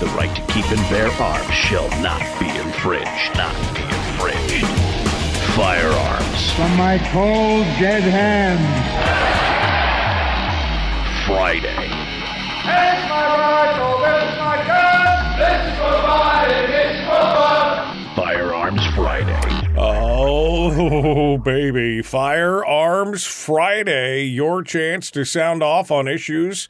The right to keep and bear arms shall not be infringed. Not be infringed. Firearms From my cold, dead hands. Friday. Firearms Friday. Oh, baby. Firearms Friday. Your chance to sound off on issues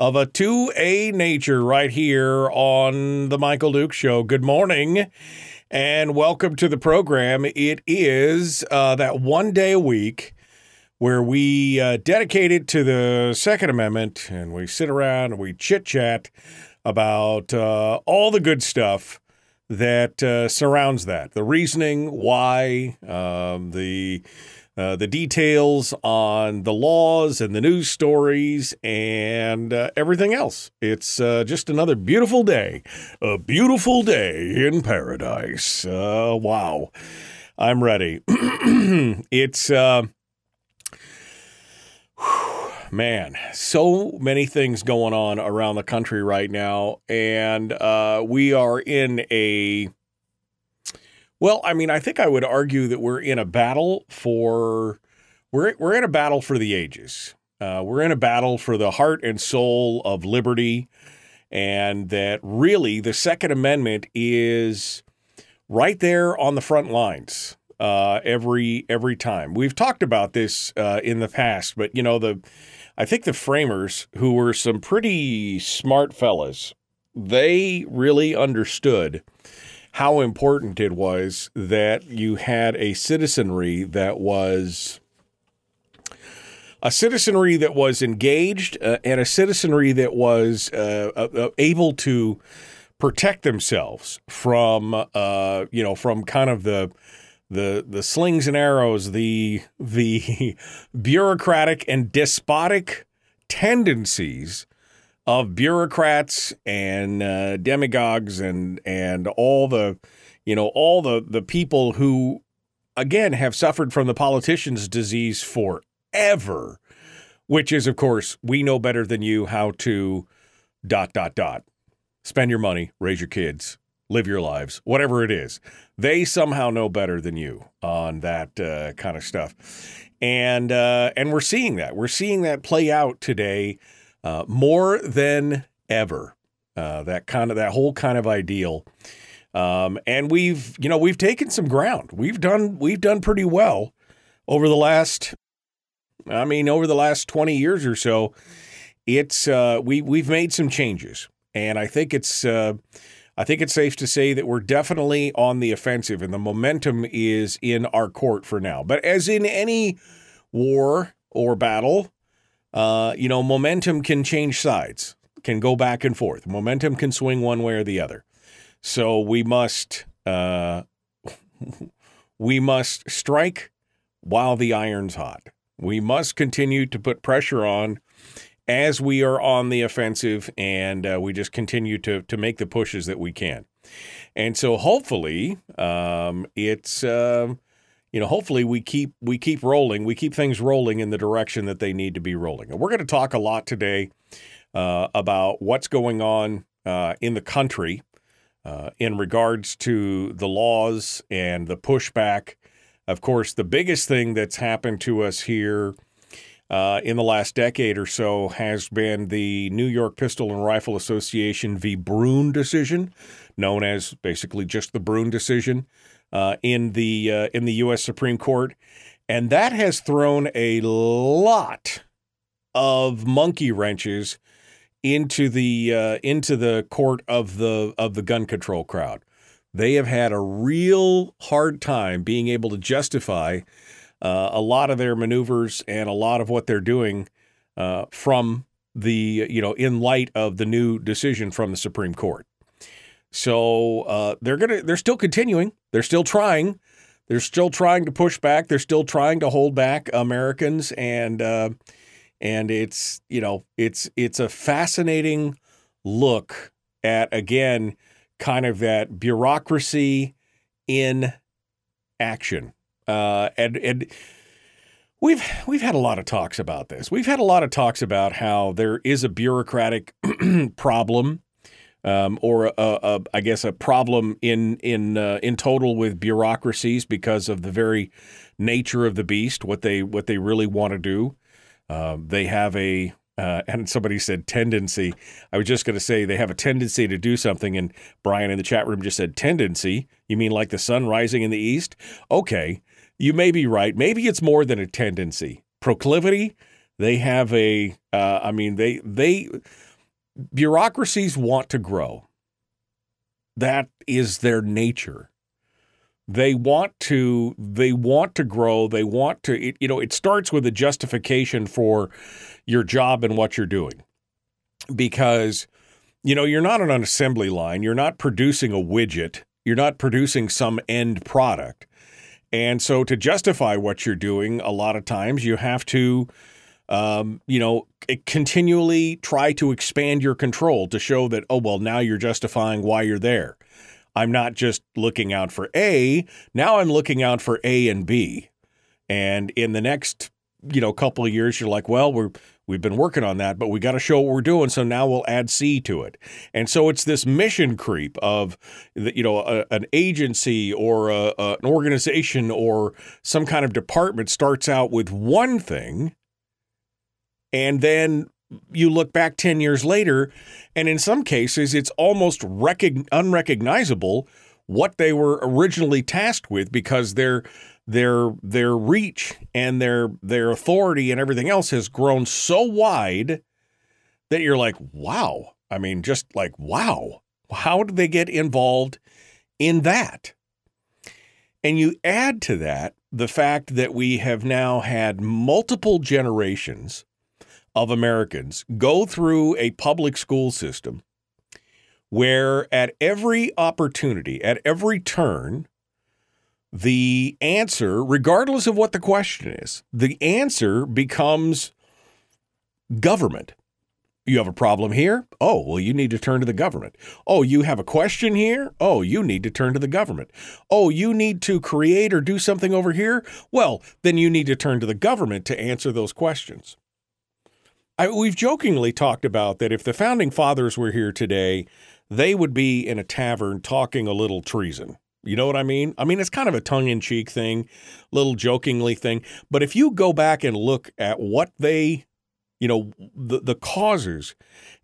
of a 2A nature right here on The Michael Duke Show. Good morning and welcome to the program. It is uh, that one day a week where we uh, dedicate it to the Second Amendment and we sit around and we chit chat about uh, all the good stuff that uh, surrounds that the reasoning, why, um, the uh, the details on the laws and the news stories and uh, everything else. It's uh, just another beautiful day, a beautiful day in paradise. Uh, wow, I'm ready. it's. Uh, man, so many things going on around the country right now, and uh, we are in a. Well, I mean, I think I would argue that we're in a battle for we're we're in a battle for the ages. Uh, we're in a battle for the heart and soul of liberty, and that really the Second Amendment is right there on the front lines uh, every every time. We've talked about this uh, in the past, but you know the I think the framers, who were some pretty smart fellas, they really understood how important it was that you had a citizenry that was a citizenry that was engaged uh, and a citizenry that was uh, uh, able to protect themselves from uh, you know from kind of the the the slings and arrows, the the bureaucratic and despotic tendencies of bureaucrats and uh, demagogues and and all the you know all the the people who again have suffered from the politician's disease forever, which is of course we know better than you how to dot dot dot spend your money, raise your kids, live your lives, whatever it is. They somehow know better than you on that uh, kind of stuff, and uh, and we're seeing that. We're seeing that play out today uh, more than ever. Uh, that kind of that whole kind of ideal, um, and we've you know we've taken some ground. We've done we've done pretty well over the last. I mean, over the last twenty years or so, it's uh, we we've made some changes, and I think it's uh, I think it's safe to say that we're definitely on the offensive and the momentum is in our court for now. But as in any war or battle, uh, you know, momentum can change sides, can go back and forth. Momentum can swing one way or the other. So we must uh, we must strike while the iron's hot. We must continue to put pressure on as we are on the offensive and uh, we just continue to to make the pushes that we can. And so hopefully um, it's uh, you know hopefully we keep we keep rolling we keep things rolling in the direction that they need to be rolling. And we're going to talk a lot today uh, about what's going on uh, in the country uh, in regards to the laws and the pushback. Of course, the biggest thing that's happened to us here uh, in the last decade or so has been the New York Pistol and Rifle Association v. Bruen decision, known as basically just the Bruen decision uh, in the uh, in the U.S. Supreme Court, and that has thrown a lot of monkey wrenches into the uh, into the court of the of the gun control crowd. They have had a real hard time being able to justify uh, a lot of their maneuvers and a lot of what they're doing uh, from the you know in light of the new decision from the Supreme Court. So uh, they're gonna they're still continuing. They're still trying. They're still trying to push back. They're still trying to hold back Americans, and uh, and it's you know it's it's a fascinating look at again kind of that bureaucracy in action. Uh, and and we've we've had a lot of talks about this. We've had a lot of talks about how there is a bureaucratic problem. Um, or I guess a problem in in uh, in total with bureaucracies because of the very nature of the beast, what they what they really want to do. Uh, they have a uh, and somebody said tendency. I was just going to say they have a tendency to do something, and Brian in the chat room just said tendency. You mean like the sun rising in the east? Okay, you may be right. Maybe it's more than a tendency. Proclivity. They have a. Uh, I mean, they they bureaucracies want to grow. That is their nature. They want to they want to grow. They want to it, you know it starts with a justification for your job and what you're doing. Because you know you're not on an assembly line. You're not producing a widget. You're not producing some end product. And so to justify what you're doing a lot of times you have to um, you know continually try to expand your control to show that oh well now you're justifying why you're there I'm not just looking out for A. Now I'm looking out for A and B. And in the next, you know, couple of years, you're like, well, we're we've been working on that, but we got to show what we're doing. So now we'll add C to it. And so it's this mission creep of, you know, a, an agency or a, a, an organization or some kind of department starts out with one thing, and then you look back 10 years later, and in some cases, it's almost recog- unrecognizable what they were originally tasked with because their their their reach and their their authority and everything else has grown so wide that you're like, wow. I mean, just like, wow. How did they get involved in that? And you add to that the fact that we have now had multiple generations of Americans go through a public school system where at every opportunity, at every turn, the answer, regardless of what the question is, the answer becomes government. You have a problem here? Oh, well, you need to turn to the government. Oh, you have a question here? Oh, you need to turn to the government. Oh, you need to create or do something over here? Well, then you need to turn to the government to answer those questions. I, we've jokingly talked about that if the founding fathers were here today, they would be in a tavern talking a little treason. You know what I mean? I mean, it's kind of a tongue in cheek thing, little jokingly thing. But if you go back and look at what they, you know, the, the causes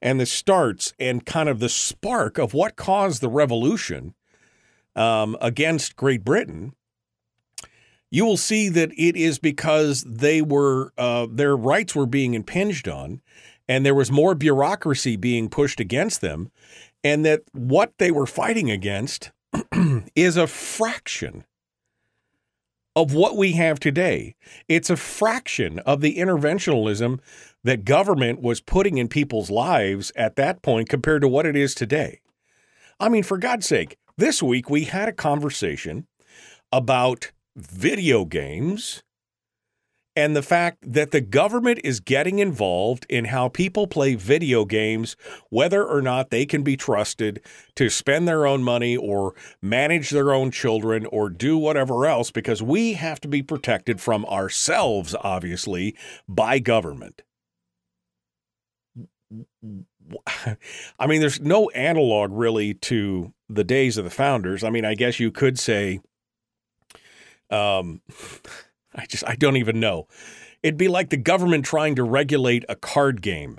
and the starts and kind of the spark of what caused the revolution um, against Great Britain, you will see that it is because they were uh, their rights were being impinged on, and there was more bureaucracy being pushed against them, and that what they were fighting against is a fraction of what we have today. It's a fraction of the interventionalism that government was putting in people's lives at that point compared to what it is today. I mean, for God's sake, this week we had a conversation about video games and the fact that the government is getting involved in how people play video games, whether or not they can be trusted to spend their own money or manage their own children or do whatever else, because we have to be protected from ourselves, obviously, by government. I mean, there's no analog really to the days of the founders. I mean, I guess you could say um, I just I don't even know. It'd be like the government trying to regulate a card game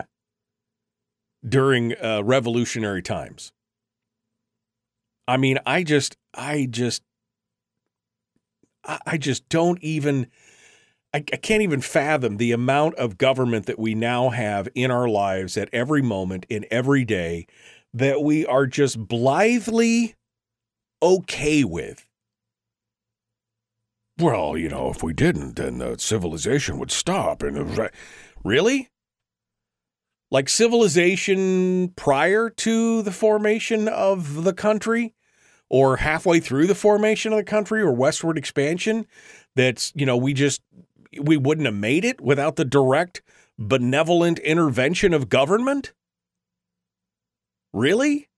during uh, revolutionary times. I mean, I just I just I just don't even I, I can't even fathom the amount of government that we now have in our lives at every moment in every day that we are just blithely okay with well, you know, if we didn't, then the civilization would stop. And uh, really, like civilization prior to the formation of the country? Or halfway through the formation of the country or westward expansion that's you know we just we wouldn't have made it without the direct benevolent intervention of government? Really?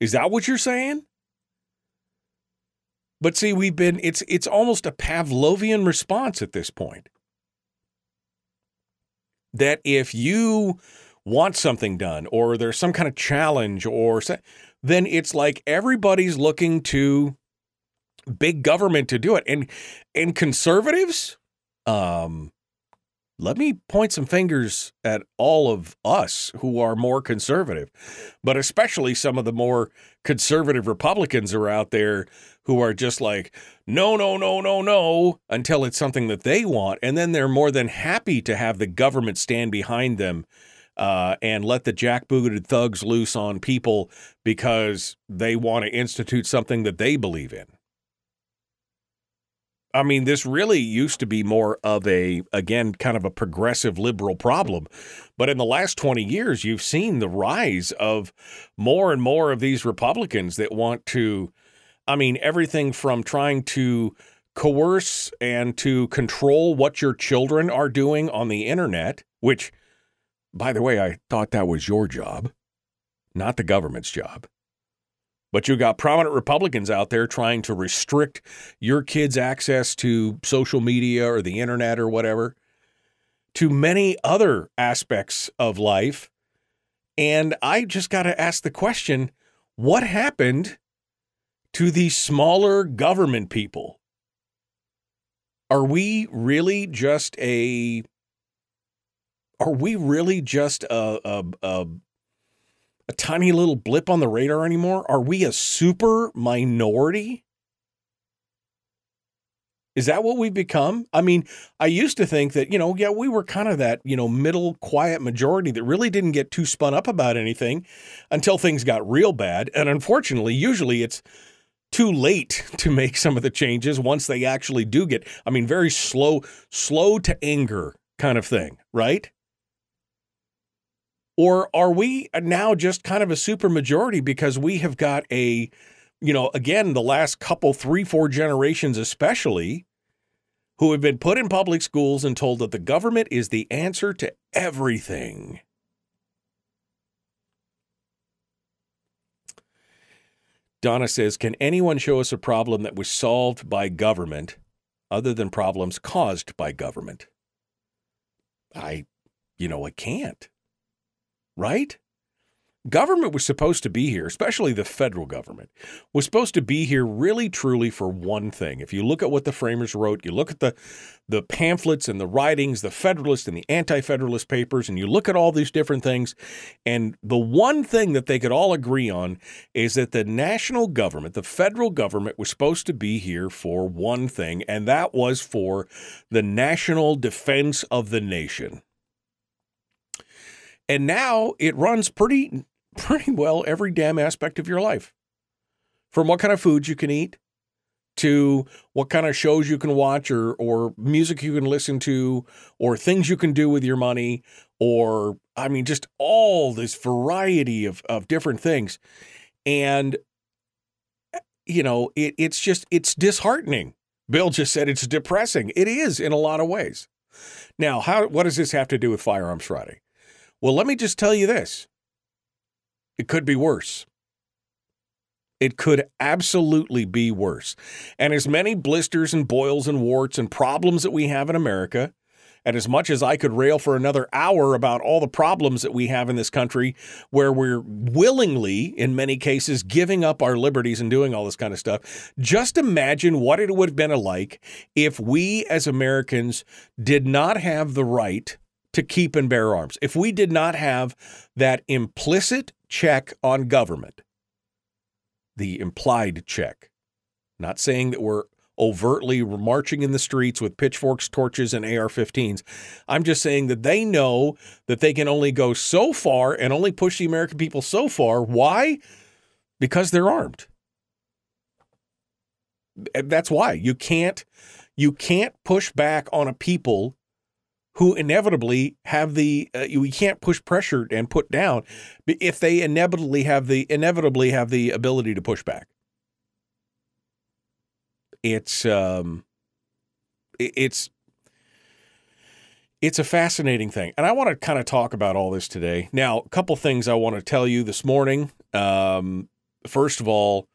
Is that what you're saying but see we've been it's it's almost a pavlovian response at this point. That if you want something done or there's some kind of challenge or then it's like everybody's looking to big government to do it. And and conservatives um let me point some fingers at all of us who are more conservative but especially some of the more conservative republicans are out there who are just like no no no no no until it's something that they want and then they're more than happy to have the government stand behind them uh, and let the jackbooted thugs loose on people because they want to institute something that they believe in. I mean, this really used to be more of a, again, kind of a progressive liberal problem. But in the last 20 years, you've seen the rise of more and more of these Republicans that want to, I mean, everything from trying to coerce and to control what your children are doing on the internet, which, by the way, I thought that was your job, not the government's job. But you've got prominent Republicans out there trying to restrict your kids' access to social media or the internet or whatever, to many other aspects of life. And I just got to ask the question what happened to the smaller government people? Are we really just a are we really just a, a, a a tiny little blip on the radar anymore? Are we a super minority? Is that what we've become? I mean, I used to think that, you know, yeah, we were kind of that, you know, middle quiet majority that really didn't get too spun up about anything until things got real bad. And unfortunately, usually it's too late to make some of the changes once they actually do get, I mean, very slow, slow to anger kind of thing, right? Or are we now just kind of a super majority because we have got a, you know, again, the last couple, three, four generations especially, who have been put in public schools and told that the government is the answer to everything? Donna says, Can anyone show us a problem that was solved by government other than problems caused by government? I, you know, I can't right? Government was supposed to be here, especially the federal government, was supposed to be here really truly for one thing. If you look at what the framers wrote, you look at the the pamphlets and the writings, the Federalist and the Anti-Federalist papers, and you look at all these different things, and the one thing that they could all agree on is that the national government, the federal government, was supposed to be here for one thing, and that was for the national defense of the nation. And now it runs pretty pretty well every damn aspect of your life. From what kind of foods you can eat to what kind of shows you can watch or or music you can listen to or things you can do with your money or I mean just all this variety of of different things. And you know, it, it's just it's disheartening. Bill just said it's depressing. It is in a lot of ways. Now, how what does this have to do with Firearms Friday? Well, let me just tell you this it could be worse. It could absolutely be worse. And as many blisters and boils and warts and problems that we have in America, and as much as I could rail for another hour about all the problems that we have in this country, where we're willingly, in many cases, giving up our liberties and doing all this kind of stuff, just imagine what it would have been like if we as Americans did not have the right to keep and bear arms. If we did not have that implicit check on government, the implied check, not saying that we're overtly marching in the streets with pitchforks, torches, and AR 15s. I'm just saying that they know that they can only go so far and only push the American people so far. Why? Because they're armed. That's why you can't you can't push back on a people who inevitably have the uh, we can't push pressure and put down if they inevitably have the inevitably have the ability to push back. It's um, it's it's a fascinating thing, and I want to kind of talk about all this today. Now, a couple things I want to tell you this morning. Um, first of all,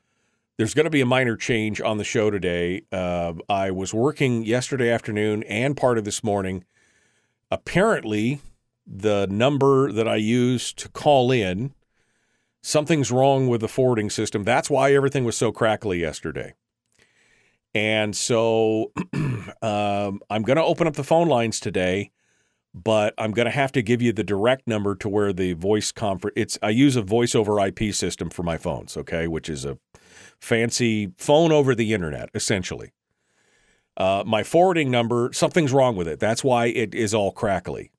there's going to be a minor change on the show today. Uh, I was working yesterday afternoon and part of this morning apparently the number that I used to call in, something's wrong with the forwarding system. That's why everything was so crackly yesterday. And so um, I'm going to open up the phone lines today, but I'm going to have to give you the direct number to where the voice conference. It's I use a voice over IP system for my phones, okay, which is a fancy phone over the internet essentially. Uh, my forwarding number, something's wrong with it. That's why it is all crackly.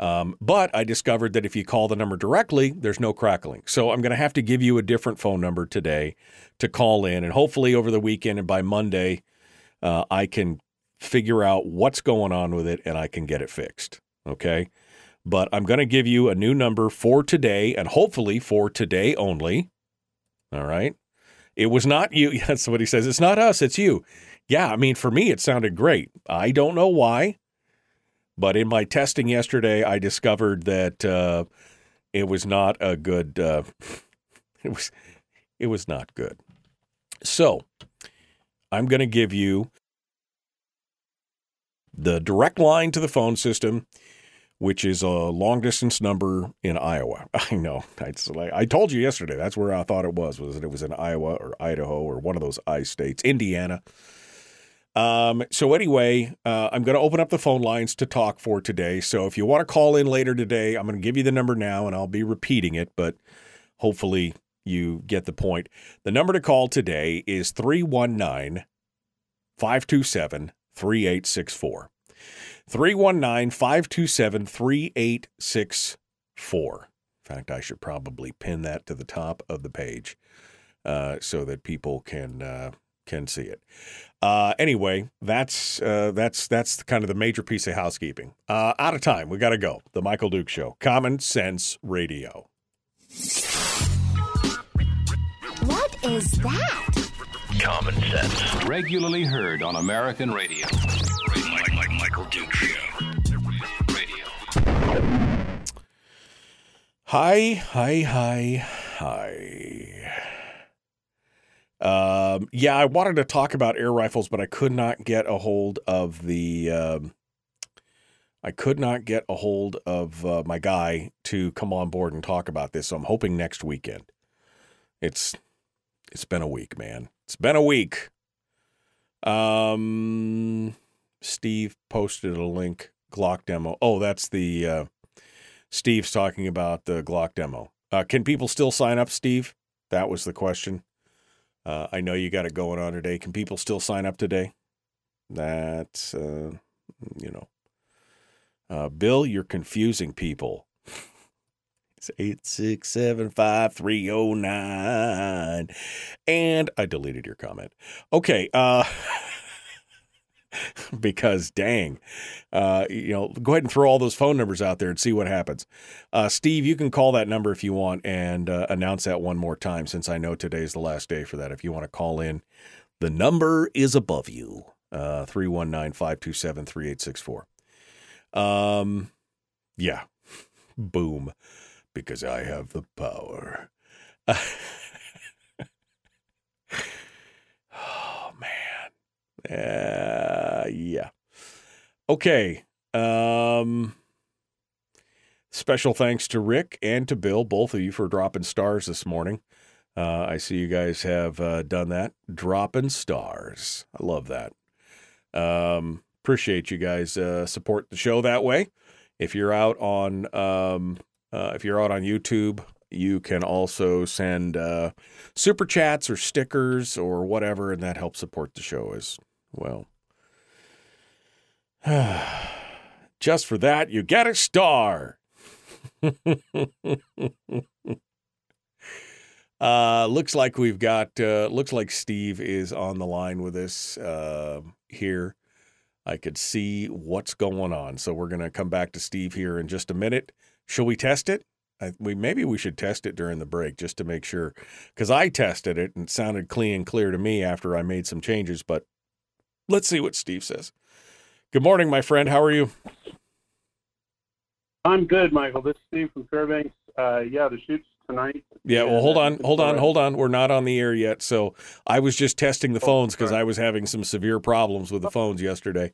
Um, but I discovered that if you call the number directly, there's no crackling. So I'm going to have to give you a different phone number today to call in. And hopefully over the weekend and by Monday, uh, I can figure out what's going on with it and I can get it fixed. Okay. But I'm going to give you a new number for today and hopefully for today only. All right. It was not you. That's what he says. It's not us, it's you yeah, I mean, for me, it sounded great. I don't know why, but in my testing yesterday, I discovered that uh, it was not a good. Uh, it was, it was not good. So, I'm going to give you the direct line to the phone system, which is a long distance number in Iowa. I know. Like, I told you yesterday. That's where I thought it was. Was that it was in Iowa or Idaho or one of those I states, Indiana. Um, so anyway, uh, I'm going to open up the phone lines to talk for today. So if you want to call in later today, I'm going to give you the number now, and I'll be repeating it, but hopefully you get the point. The number to call today is 319 527 3864. 319 527 3864. In fact, I should probably pin that to the top of the page uh, so that people can uh, can see it. Uh, anyway, that's uh, that's that's kind of the major piece of housekeeping. Uh, out of time, we got to go. The Michael Duke Show, Common Sense Radio. What is that? Common sense. Regularly heard on American radio. Mike, Mike, Michael Duke Show. Radio. Hi, hi, hi, hi. Um, yeah, I wanted to talk about air rifles, but I could not get a hold of the. Um, I could not get a hold of uh, my guy to come on board and talk about this. So I'm hoping next weekend. It's it's been a week, man. It's been a week. Um, Steve posted a link Glock demo. Oh, that's the uh, Steve's talking about the Glock demo. Uh, can people still sign up, Steve? That was the question. Uh, I know you got it going on today. Can people still sign up today? That's, uh, you know. Uh, Bill, you're confusing people. it's 8675309. And I deleted your comment. Okay. Uh, because dang, uh, you know, go ahead and throw all those phone numbers out there and see what happens. Uh, Steve, you can call that number if you want and uh, announce that one more time since I know today's the last day for that. If you want to call in, the number is above you uh, 319 527 3864. Um, yeah, boom, because I have the power. Uh, yeah. Okay. Um, special thanks to Rick and to Bill, both of you, for dropping stars this morning. Uh, I see you guys have uh, done that. Dropping stars. I love that. Um, appreciate you guys uh, support the show that way. If you're out on um, uh, if you're out on YouTube, you can also send uh, super chats or stickers or whatever, and that helps support the show as well, just for that, you get a star. uh, looks like we've got. Uh, looks like Steve is on the line with us uh, here. I could see what's going on. So we're going to come back to Steve here in just a minute. Shall we test it? I, we maybe we should test it during the break just to make sure, because I tested it and it sounded clean and clear to me after I made some changes. But let's see what Steve says. Good morning, my friend. How are you? I'm good, Michael. This is Steve from Fairbanks. Uh, yeah, the shoot's tonight. Yeah, well, hold on, hold on, hold on. We're not on the air yet. So I was just testing the Oh, phones because. I was having some severe problems with the phones yesterday.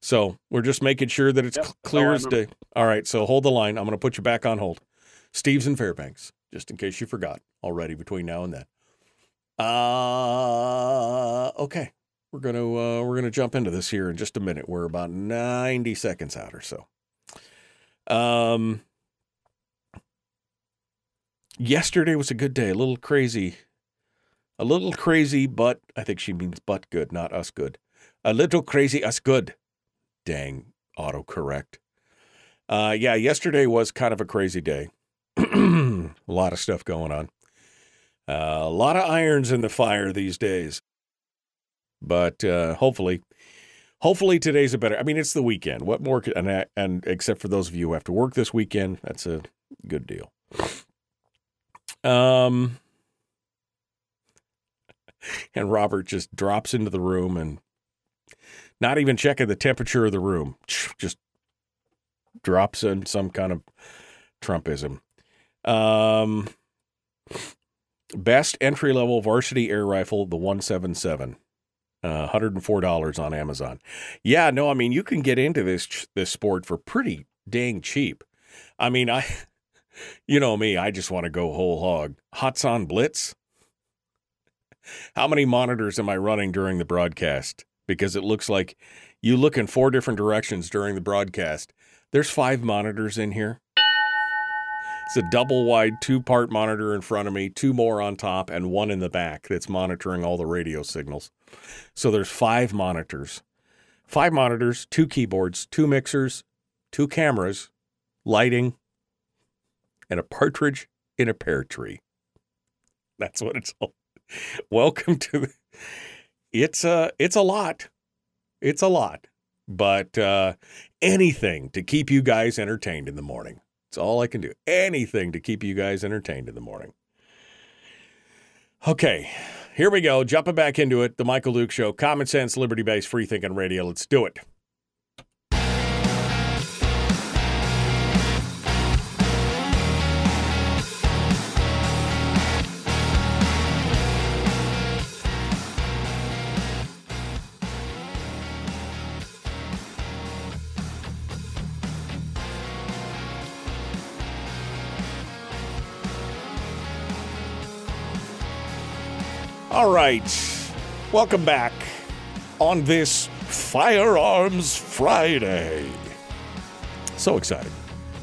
So we're just making sure that it's Yep. clear Oh, as day. All right, so hold the line. I'm going to put you back on hold. Steve's in Fairbanks, just in case you forgot already between now and then. Uh, okay. We're gonna uh, we're gonna jump into this here in just a minute. We're about ninety seconds out or so. Um, yesterday was a good day. A little crazy, a little crazy, but I think she means but good, not us good. A little crazy, us good. Dang, autocorrect. Uh, yeah, yesterday was kind of a crazy day. a lot of stuff going on. Uh, a lot of irons in the fire these days. But uh, hopefully, hopefully today's a better. I mean, it's the weekend. What more? Could, and I- and except for those of you who have to work this weekend, that's a good deal. Um, and Robert just drops into the room and not even checking the temperature of the room, just drops in some kind of Trumpism. Um, best entry level varsity air rifle, the 177. Uh, $104 on Amazon. Yeah, no, I mean you can get into this this sport for pretty dang cheap. I mean, I you know me, I just want to go whole hog. Hots on Blitz. How many monitors am I running during the broadcast? Because it looks like you look in four different directions during the broadcast. There's five monitors in here. It's a double wide two part monitor in front of me, two more on top, and one in the back that's monitoring all the radio signals. So there's five monitors. Five monitors, two keyboards, two mixers, two cameras, lighting, and a partridge in a pear tree. That's what it's all. Welcome to the, it's a it's a lot. It's a lot. But uh anything to keep you guys entertained in the morning. It's all I can do. Anything to keep you guys entertained in the morning. Okay, here we go. Jumping back into it. The Michael Duke Show. Common sense, liberty based, free thinking radio. Let's do it. All right. Welcome back on this Firearms Friday. So exciting.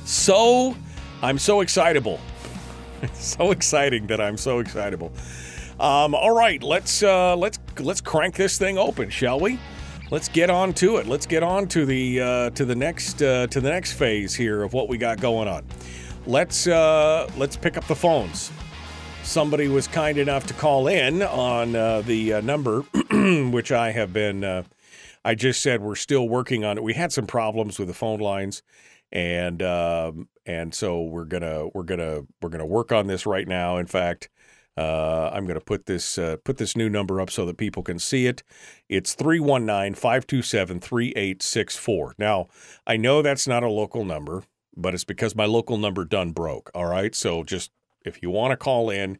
So, I'm so excitable. so exciting that I'm so excitable. Um, all right, let's uh, let's let's crank this thing open, shall we? Let's get on to it. Let's get on to the uh, to the next uh, to the next phase here of what we got going on. Let's uh, let's pick up the phones somebody was kind enough to call in on uh, the uh, number, which I have been. Uh, I just said we're still working on it. We had some problems with the phone lines, and um, and so we're gonna we're gonna we're gonna work on this right now. In fact. Uh, I'm to put this uh, put this new number up so that people can see it. It's 319-527-3864. Now, I know that's not a local number, but it's because my local number done broke. All right, so just if you want to call in,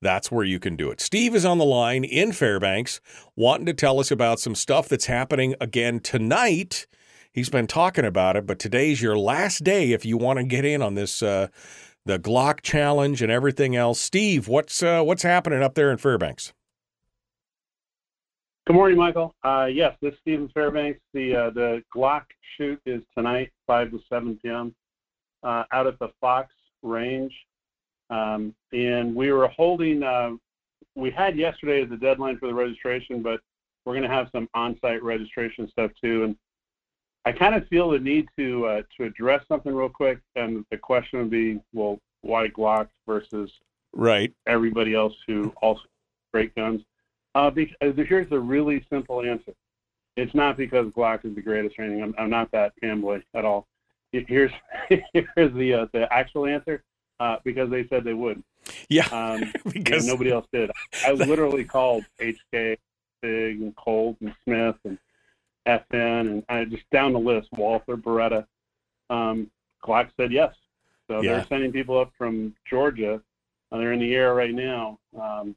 that's where you can do it. Steve is on the line in Fairbanks, wanting to tell us about some stuff that's happening again tonight. He's been talking about it, but today's your last day if you want to get in on this, uh, the Glock challenge and everything else. Steve, what's uh, what's happening up there in Fairbanks? Good morning, Michael. Uh, yes, this is Stephen Fairbanks. The uh, the Glock shoot is tonight, 5 to 7 p.m., uh, out at the Fox Range. Um, and we were holding, uh, we had yesterday as the deadline for the registration, but we're going to have some on site registration stuff too. And I kind of feel the need to uh, to address something real quick. And the question would be, well, why Glock versus Right. everybody else who also great guns. Uh, because here's a really simple answer. it's not because Glock is the greatest or anything. I'm, I'm not that fanboy at all. Here's here's the uh, the actual answer. Uh, because they said they would. Yeah, Um, because nobody else did. I literally called HK, Sig, and Colt, and Smith, and FN, and I just down the list, Walther, Beretta. Um, Glock said yes. So Yeah. they're sending people up from Georgia. They're in the air right now, um,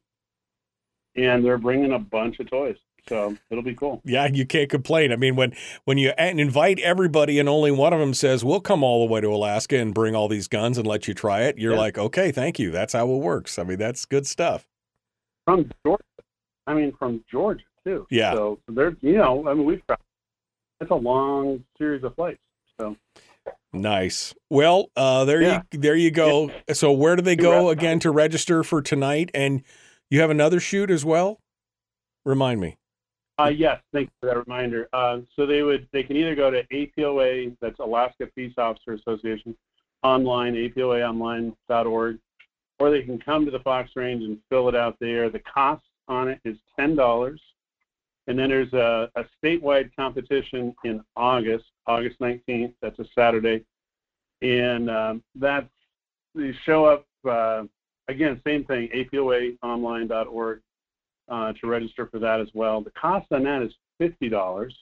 and they're bringing a bunch of toys. So it'll be cool. Yeah, you can't complain. I mean, when when you invite everybody and only one of them says, "We'll come all the way to Alaska and bring all these guns and let you try it," you're Yeah. like, "Okay, thank you. That's how it works." I mean, that's good stuff. From Georgia. I mean, from Georgia too. Yeah. So they're, you know, I mean, we've got, it's a long series of flights. So Nice. Well, uh, there Yeah. you there you go. So where do they go again to register for tonight? And you have another shoot as well. Remind me. Uh, yes, thank you for that reminder. Uh, so they would they can either go to APOA, that's Alaska Peace Officer Association, online, apoaonline.org, or they can come to the Fox Range and fill it out there. The cost on it is ten dollars, and then there's a, a statewide competition in August, August 19th. That's a Saturday, and um, that's you show up uh, again, same thing, apoaonline.org uh, to register for that as well. The cost on that is fifty dollars.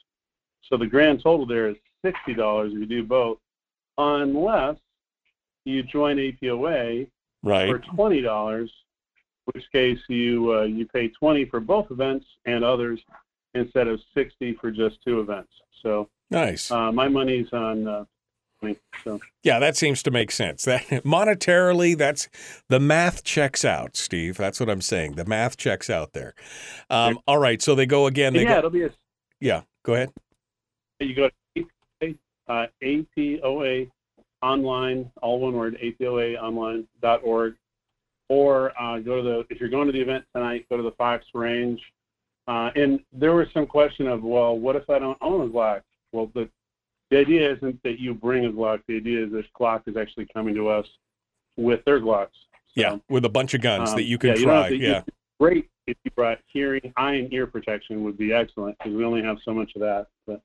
So the grand total there is sixty dollars if you do both, unless you join APOA Right. for twenty dollars, which case you uh, you pay twenty for both events and others instead of sixty for just two events. So Nice. uh, my money's on So Yeah, that seems to make sense. That monetarily, that's the math checks out, Steve. That's what I'm saying. The math checks out there. Um, all right, so they go again. They yeah, go, it'll be a yeah. Go ahead. you go to APOA, uh, APOA online, all one word, APOAonline.org, or uh, go to the, if you're going to the event tonight, go to the Fox Range. Uh, and there was some question of, well, what if I don't own a Glock? Well, the, the idea isn't that you bring a Glock. The idea is this Glock is actually coming to us with their Glocks. So, Yeah, with a bunch of guns um, that you can yeah, you try. to- yeah. Great if you brought hearing, eye and ear protection would be excellent because we only have so much of that. But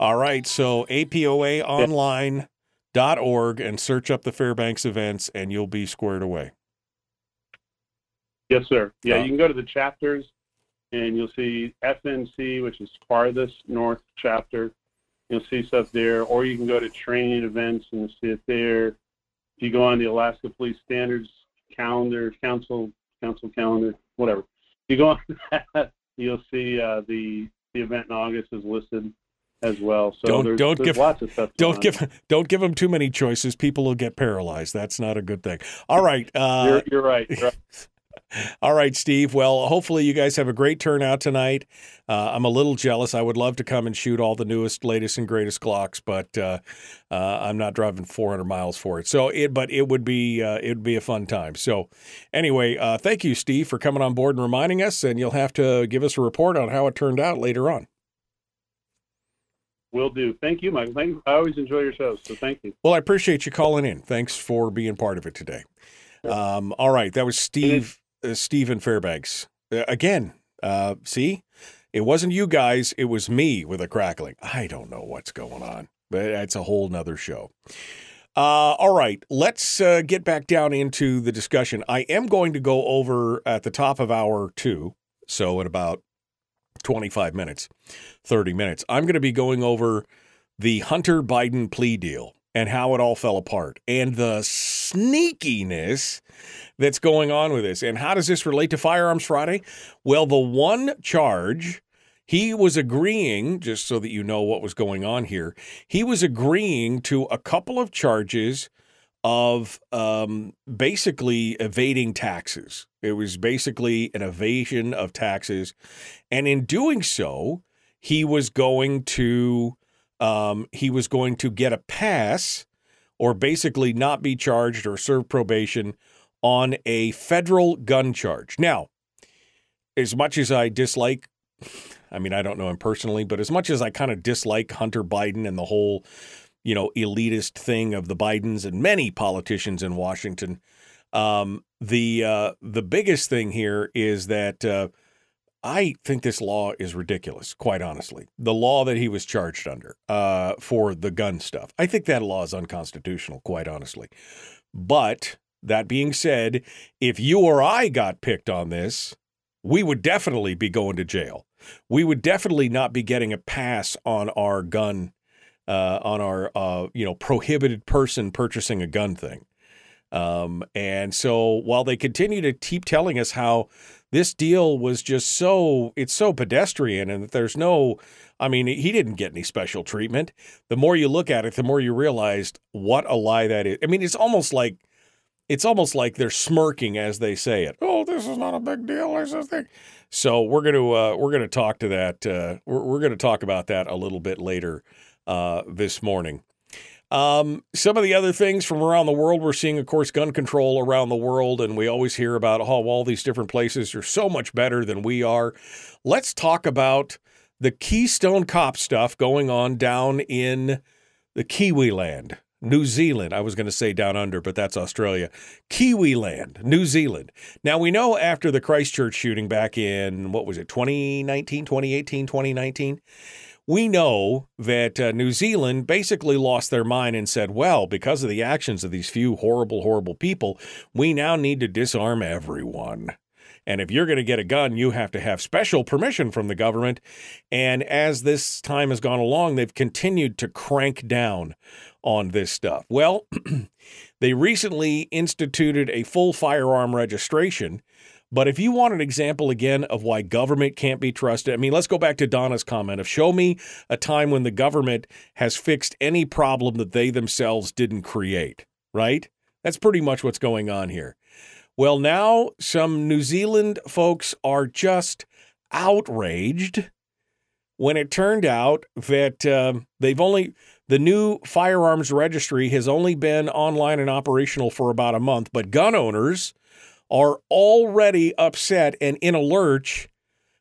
All right, so apoaonline.org and search up the Fairbanks events and you'll be squared away. Yes, sir. Yeah, Uh, you can go to the chapters and you'll see FNC, which is farthest north chapter. You'll see stuff there, or you can go to training events and see it there. If you go on the Alaska Police Standards calendar, council, council calendar, whatever. You go on that, you'll see uh, the the event in August is listed as well. So Don't- there's, don't there's give- lots of stuff. Don't going on. give don't give them too many choices. People will get paralyzed. That's not a good thing. All right. Uh, You're, you're right. You're right. All right, Steve. Well, hopefully you guys have a great turnout tonight. Uh, I'm a little jealous. I would love to come and shoot all the newest, latest, and greatest Glocks, but uh, uh, I'm not driving 400 miles for it. So it, but it would be uh, it would be a fun time. So anyway, uh, thank you, Steve, for coming on board and reminding us. And you'll have to give us a report on how it turned out later on. Will do. Thank you, Michael. Thank I always enjoy your shows, so thank you. Well, I appreciate you calling in. Thanks for being part of it today. Um, all right, that was Steve Stephen Fairbanks uh, again. Uh, see, it wasn't you guys; it was me with a crackling. I don't know what's going on, but it's a whole nother show. Uh, all right, let's uh, get back down into the discussion. I am going to go over at the top of hour two, so in about 25 minutes, 30 minutes. I'm going to be going over the Hunter Biden plea deal and how it all fell apart and the sneakiness that's going on with this. And how does this relate to Firearms Friday? Well, the one charge he was agreeing, just so that you know what was going on here, he was agreeing to a couple of charges of um, basically evading taxes. It was basically an evasion of taxes. And in doing so, he was going to um, he was going to get a pass or basically not be charged or serve probation on a federal gun charge. Now, as much as I dislike, I mean, I don't know him personally, but as much as I kind of dislike Hunter Biden and the whole, you know, elitist thing of the Bidens and many politicians in Washington, um, the uh, the biggest thing here is that uh, I think this law is ridiculous, quite honestly. The law that he was charged under uh, for the gun stuff. I think that law is unconstitutional, quite honestly. But that being said, if you or I got picked on this, we would definitely be going to jail. We would definitely not be getting a pass on our gun, uh, on our uh, you know prohibited person purchasing a gun thing. Um, and so while they continue to keep telling us how this deal was just so it's so pedestrian and there's no I mean, he didn't get any special treatment. The more you look at it, the more you realized what a lie that is. I mean, it's almost like it's almost like they're smirking as they say it. Oh, this is not a big deal. So we're going to uh, we're going to talk to that. Uh, we're we're going to talk about that a little bit later uh, this morning. Um, some of the other things from around the world, we're seeing, of course, gun control around the world, and we always hear about how all these different places are so much better than we are. Let's talk about the Keystone Cop stuff going on down in the Kiwi land. New Zealand. I was going to say down under, but that's Australia. Kiwi land, New Zealand. Now, we know after the Christchurch shooting back in, what was it, 2019, 2018, 2019? We know that uh, New Zealand basically lost their mind and said, well, because of the actions of these few horrible, horrible people, we now need to disarm everyone. And if you're going to get a gun, you have to have special permission from the government. And as this time has gone along, they've continued to crank down on this stuff. Well, they recently instituted a full firearm registration. But if you want an example again of why government can't be trusted, I mean, let's go back to Donna's comment of show me a time when the government has fixed any problem that they themselves didn't create, right? That's pretty much what's going on here. Well, now some New Zealand folks are just outraged when it turned out that uh, they've only the new firearms registry has only been online and operational for about a month, but gun owners are already upset and in a lurch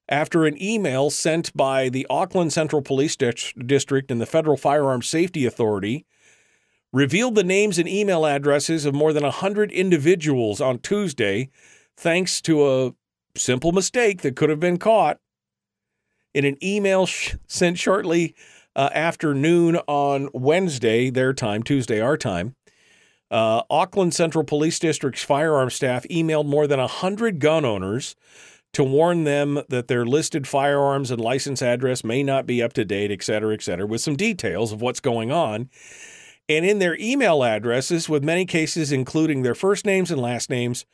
after an email sent by the Auckland Central Police District and the Federal Firearms Safety Authority revealed the names and email addresses of more than 100 individuals on Tuesday, thanks to a simple mistake that could have been caught. In an email sh- sent shortly uh, after noon on Wednesday, their time, Tuesday, our time, uh, Auckland Central Police District's firearm staff emailed more than 100 gun owners to warn them that their listed firearms and license address may not be up to date, et cetera, et cetera, with some details of what's going on and in their email addresses, with many cases including their first names and last names,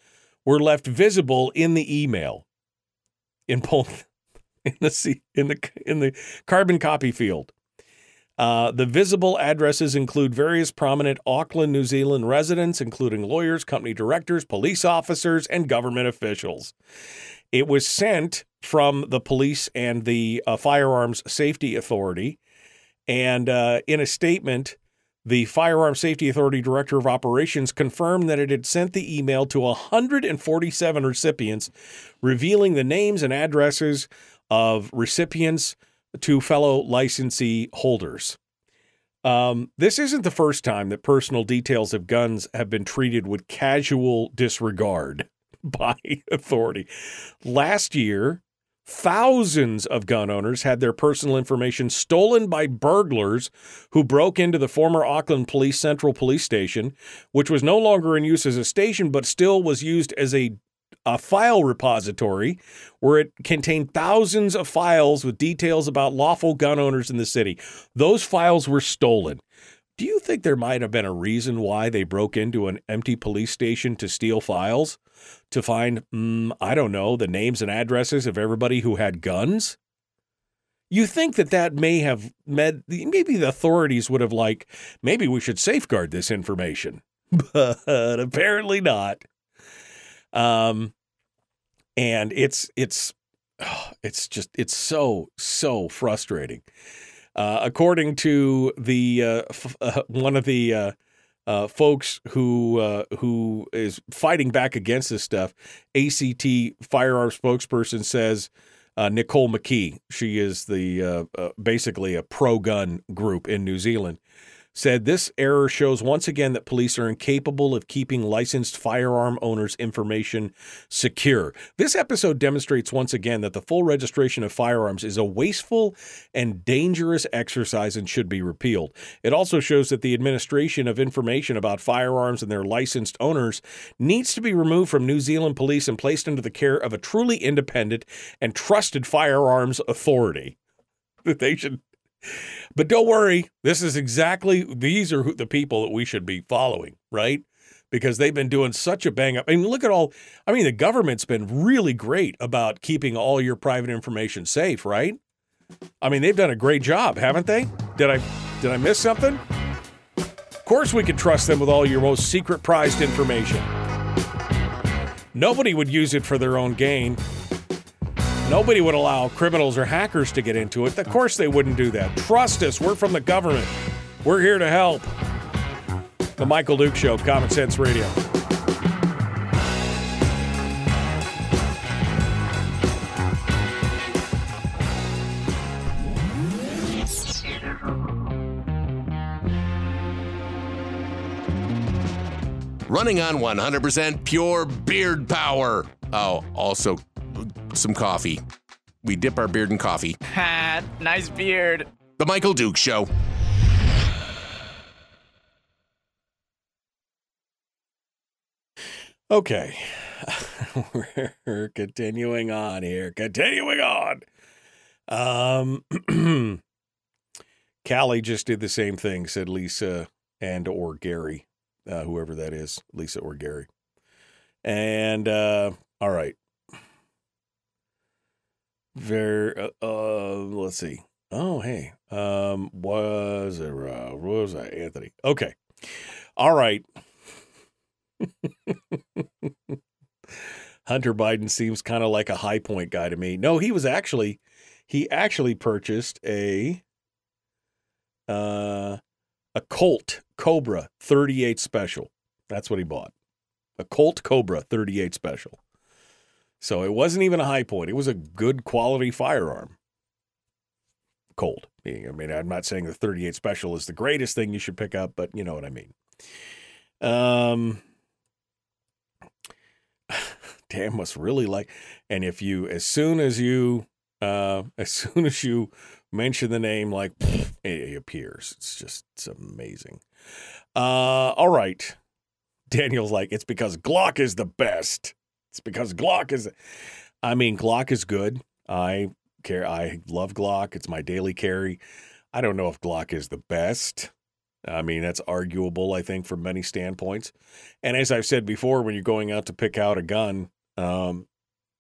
were left visible in the email. In both in the in the in the carbon copy field. Uh, the visible addresses include various prominent Auckland, New Zealand residents, including lawyers, company directors, police officers, and government officials. It was sent from the police and the uh, Firearms Safety Authority. And uh, in a statement, the Firearm Safety Authority Director of Operations confirmed that it had sent the email to 147 recipients, revealing the names and addresses of recipients to fellow licensee holders. Um, this isn't the first time that personal details of guns have been treated with casual disregard by authority. Last year, Thousands of gun owners had their personal information stolen by burglars who broke into the former Auckland Police Central Police Station, which was no longer in use as a station but still was used as a a file repository where it contained thousands of files with details about lawful gun owners in the city. Those files were stolen. Do you think there might have been a reason why they broke into an empty police station to steal files? To find, mm, I don't know, the names and addresses of everybody who had guns? You think that that may have med maybe the authorities would have like maybe we should safeguard this information, but apparently not. Um, and it's it's oh, it's just it's so so frustrating. Uh, according to the uh, f- uh, one of the uh, uh, folks who uh, who is fighting back against this stuff, ACT firearm spokesperson says Nicole McKee. She is the basically a pro gun group in New Zealand. Said this error shows once again that police are incapable of keeping licensed firearm owners' information secure. This episode demonstrates once again that the full registration of firearms is a wasteful and dangerous exercise and should be repealed. It also shows that the administration of information about firearms and their licensed owners needs to be removed from New Zealand police and placed under the care of a truly independent and trusted firearms authority. That they should but don't worry, this is exactly these are who, the people that we should be following, right? Because they've been doing such a bang up. I mean, look at all. I mean, the government's been really great about keeping all your private information safe, right? I mean, they've done a great job, haven't they? Did I did I miss something? Of course, we can trust them with all your most secret prized information. Nobody would use it for their own gain. Nobody would allow criminals or hackers to get into it. Of course, they wouldn't do that. Trust us. We're from the government. We're here to help. The Michael Duke Show, Common Sense Radio. Running on 100% pure beard power. Oh, also some coffee. We dip our beard in coffee. Ha, nice beard. The Michael Duke Show. Okay. We're continuing on here. Continuing on. Um Callie just did the same thing, said Lisa and or Gary, uh, whoever that is, Lisa or Gary. And uh all right. Very uh, uh let's see. Oh, hey. Um was it uh, was that Anthony? Okay. All right. Hunter Biden seems kind of like a Hi-Point guy to me. No, he was actually he actually purchased a uh a Colt Cobra 38 special. That's what he bought. A Colt Cobra 38 special. So it wasn't even a Hi-Point. It was a good quality firearm. Colt. I mean, I'm not saying the 38 special is the greatest thing you should pick up, but you know what I mean. Um Dan must really like and if you as soon as you uh as soon as you mention the name like it appears. It's just it's amazing. Uh all right. Daniel's like it's because Glock is the best. It's because Glock is. I mean, Glock is good. I care. I love Glock. It's my daily carry. I don't know if Glock is the best. I mean, that's arguable, I think, from many standpoints. And as I've said before, when you're going out to pick out a gun um,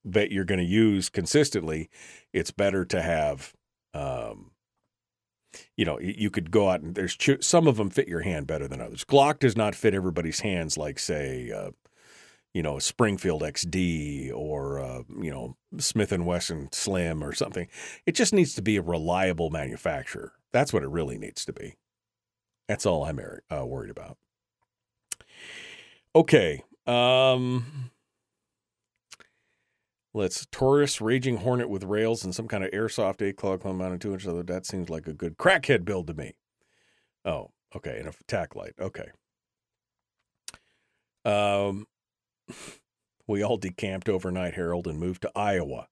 that you're going to use consistently, it's better to have, um, you know, you could go out and there's some of them fit your hand better than others. Glock does not fit everybody's hands like, say, uh, you know, Springfield XD or uh, you know Smith and Wesson Slim or something. It just needs to be a reliable manufacturer. That's what it really needs to be. That's all I'm uh, worried about. Okay. Um, let's Taurus Raging Hornet with rails and some kind of airsoft eight claw clone mounted two inch leather. That seems like a good crackhead build to me. Oh, okay, and a tack light. Okay. Um, we all decamped overnight, Harold, and moved to Iowa.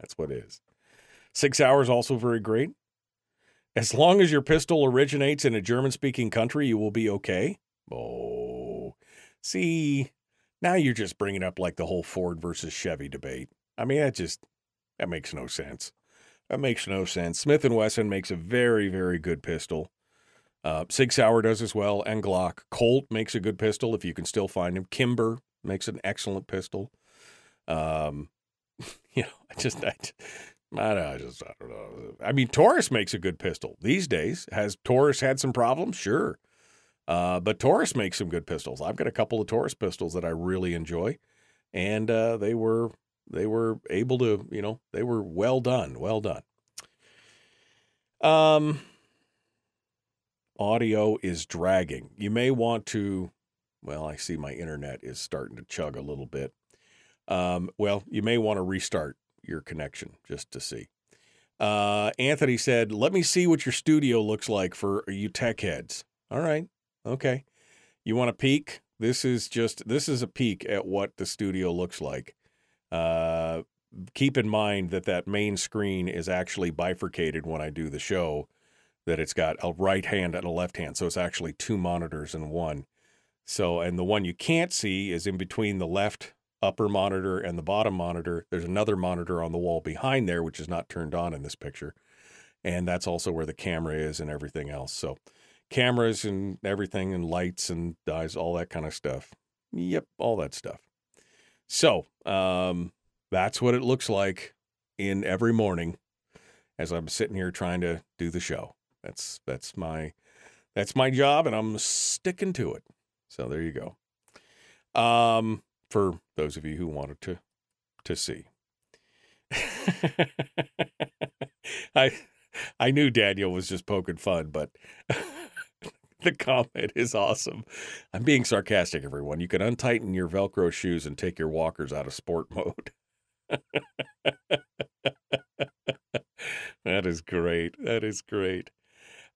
That's what it is. Sig Sauer's, also very great. As long as your pistol originates in a German speaking country, you will be okay. Oh, see, now you're just bringing up like the whole Ford versus Chevy debate. I mean, that just, that makes no sense. That makes no sense. Smith and Wesson makes a very, very good pistol. Uh, Sig Sauer does as well, and Glock. Colt makes a good pistol if you can still find him. Kimber makes an excellent pistol. Um, you know, I just, I, I, don't, I just, I don't know. I mean, Taurus makes a good pistol these days. Has Taurus had some problems? Sure. Uh, but Taurus makes some good pistols. I've got a couple of Taurus pistols that I really enjoy, and uh, they were they were able to, you know, they were well done, well done. Um, audio is dragging. You may want to well, I see my internet is starting to chug a little bit. Um, well, you may want to restart your connection just to see. Uh, Anthony said, Let me see what your studio looks like for you tech heads. All right. Okay. You want a peek? This is just this is a peek at what the studio looks like. Uh, keep in mind that that main screen is actually bifurcated when I do the show. That it's got a right hand and a left hand, so it's actually two monitors in one. So, and the one you can't see is in between the left upper monitor and the bottom monitor. There's another monitor on the wall behind there, which is not turned on in this picture. And that's also where the camera is and everything else. So, cameras and everything, and lights and dyes, all that kind of stuff. Yep, all that stuff. So, um, that's what it looks like in every morning as I'm sitting here trying to do the show. That's that's my that's my job, and I'm sticking to it. So there you go. Um, for those of you who wanted to to see. I I knew Daniel was just poking fun, but the comment is awesome. I'm being sarcastic, everyone. You can untighten your Velcro shoes and take your walkers out of sport mode. that is great. That is great.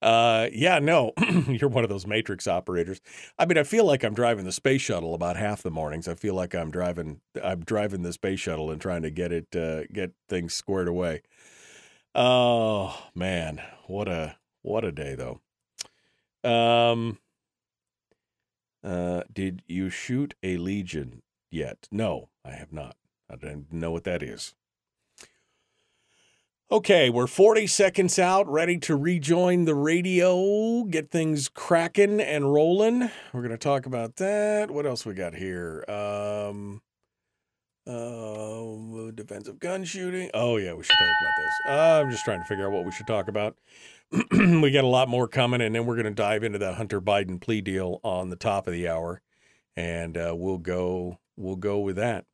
Uh, yeah, no, you're one of those matrix operators. I mean, I feel like I'm driving the space shuttle about half the mornings. I feel like I'm driving, I'm driving the space shuttle and trying to get it, uh, get things squared away. Oh man, what a what a day though. Um, uh, did you shoot a legion yet? No, I have not. I don't know what that is. Okay, we're 40 seconds out, ready to rejoin the radio, get things cracking and rolling. We're going to talk about that. What else we got here? Um, uh, defensive gun shooting. Oh, yeah, we should talk about this. Uh, I'm just trying to figure out what we should talk about. we got a lot more coming, and then we're going to dive into that Hunter Biden plea deal on the top of the hour, and uh, we'll go we'll go with that.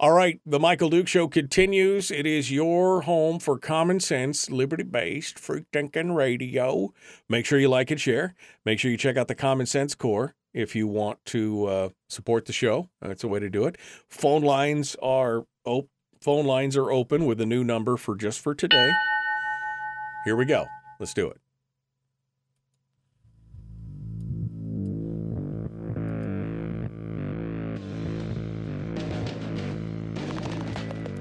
All right, the Michael Duke Show continues. It is your home for common sense, liberty based, free thinking radio. Make sure you like and share. Make sure you check out the Common Sense Core if you want to uh, support the show. That's a way to do it. Phone lines are op- phone lines are open with a new number for just for today. Here we go. Let's do it.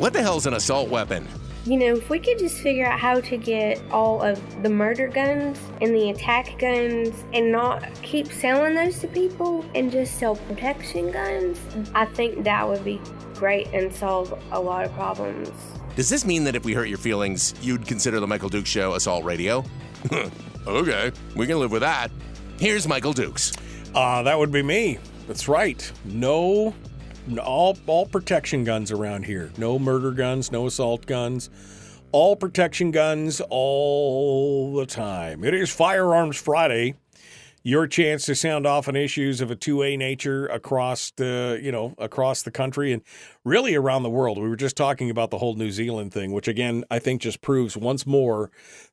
What the hell's an assault weapon? You know, if we could just figure out how to get all of the murder guns and the attack guns and not keep selling those to people and just sell protection guns, I think that would be great and solve a lot of problems. Does this mean that if we hurt your feelings, you'd consider the Michael Dukes Show assault radio? okay, we can live with that. Here's Michael Dukes. Uh, that would be me. That's right. No all all protection guns around here. No murder guns, no assault guns. All protection guns all the time. It is Firearms Friday. Your chance to sound off on issues of a 2A nature across the, you know, across the country and really around the world. We were just talking about the whole New Zealand thing, which again, I think just proves once more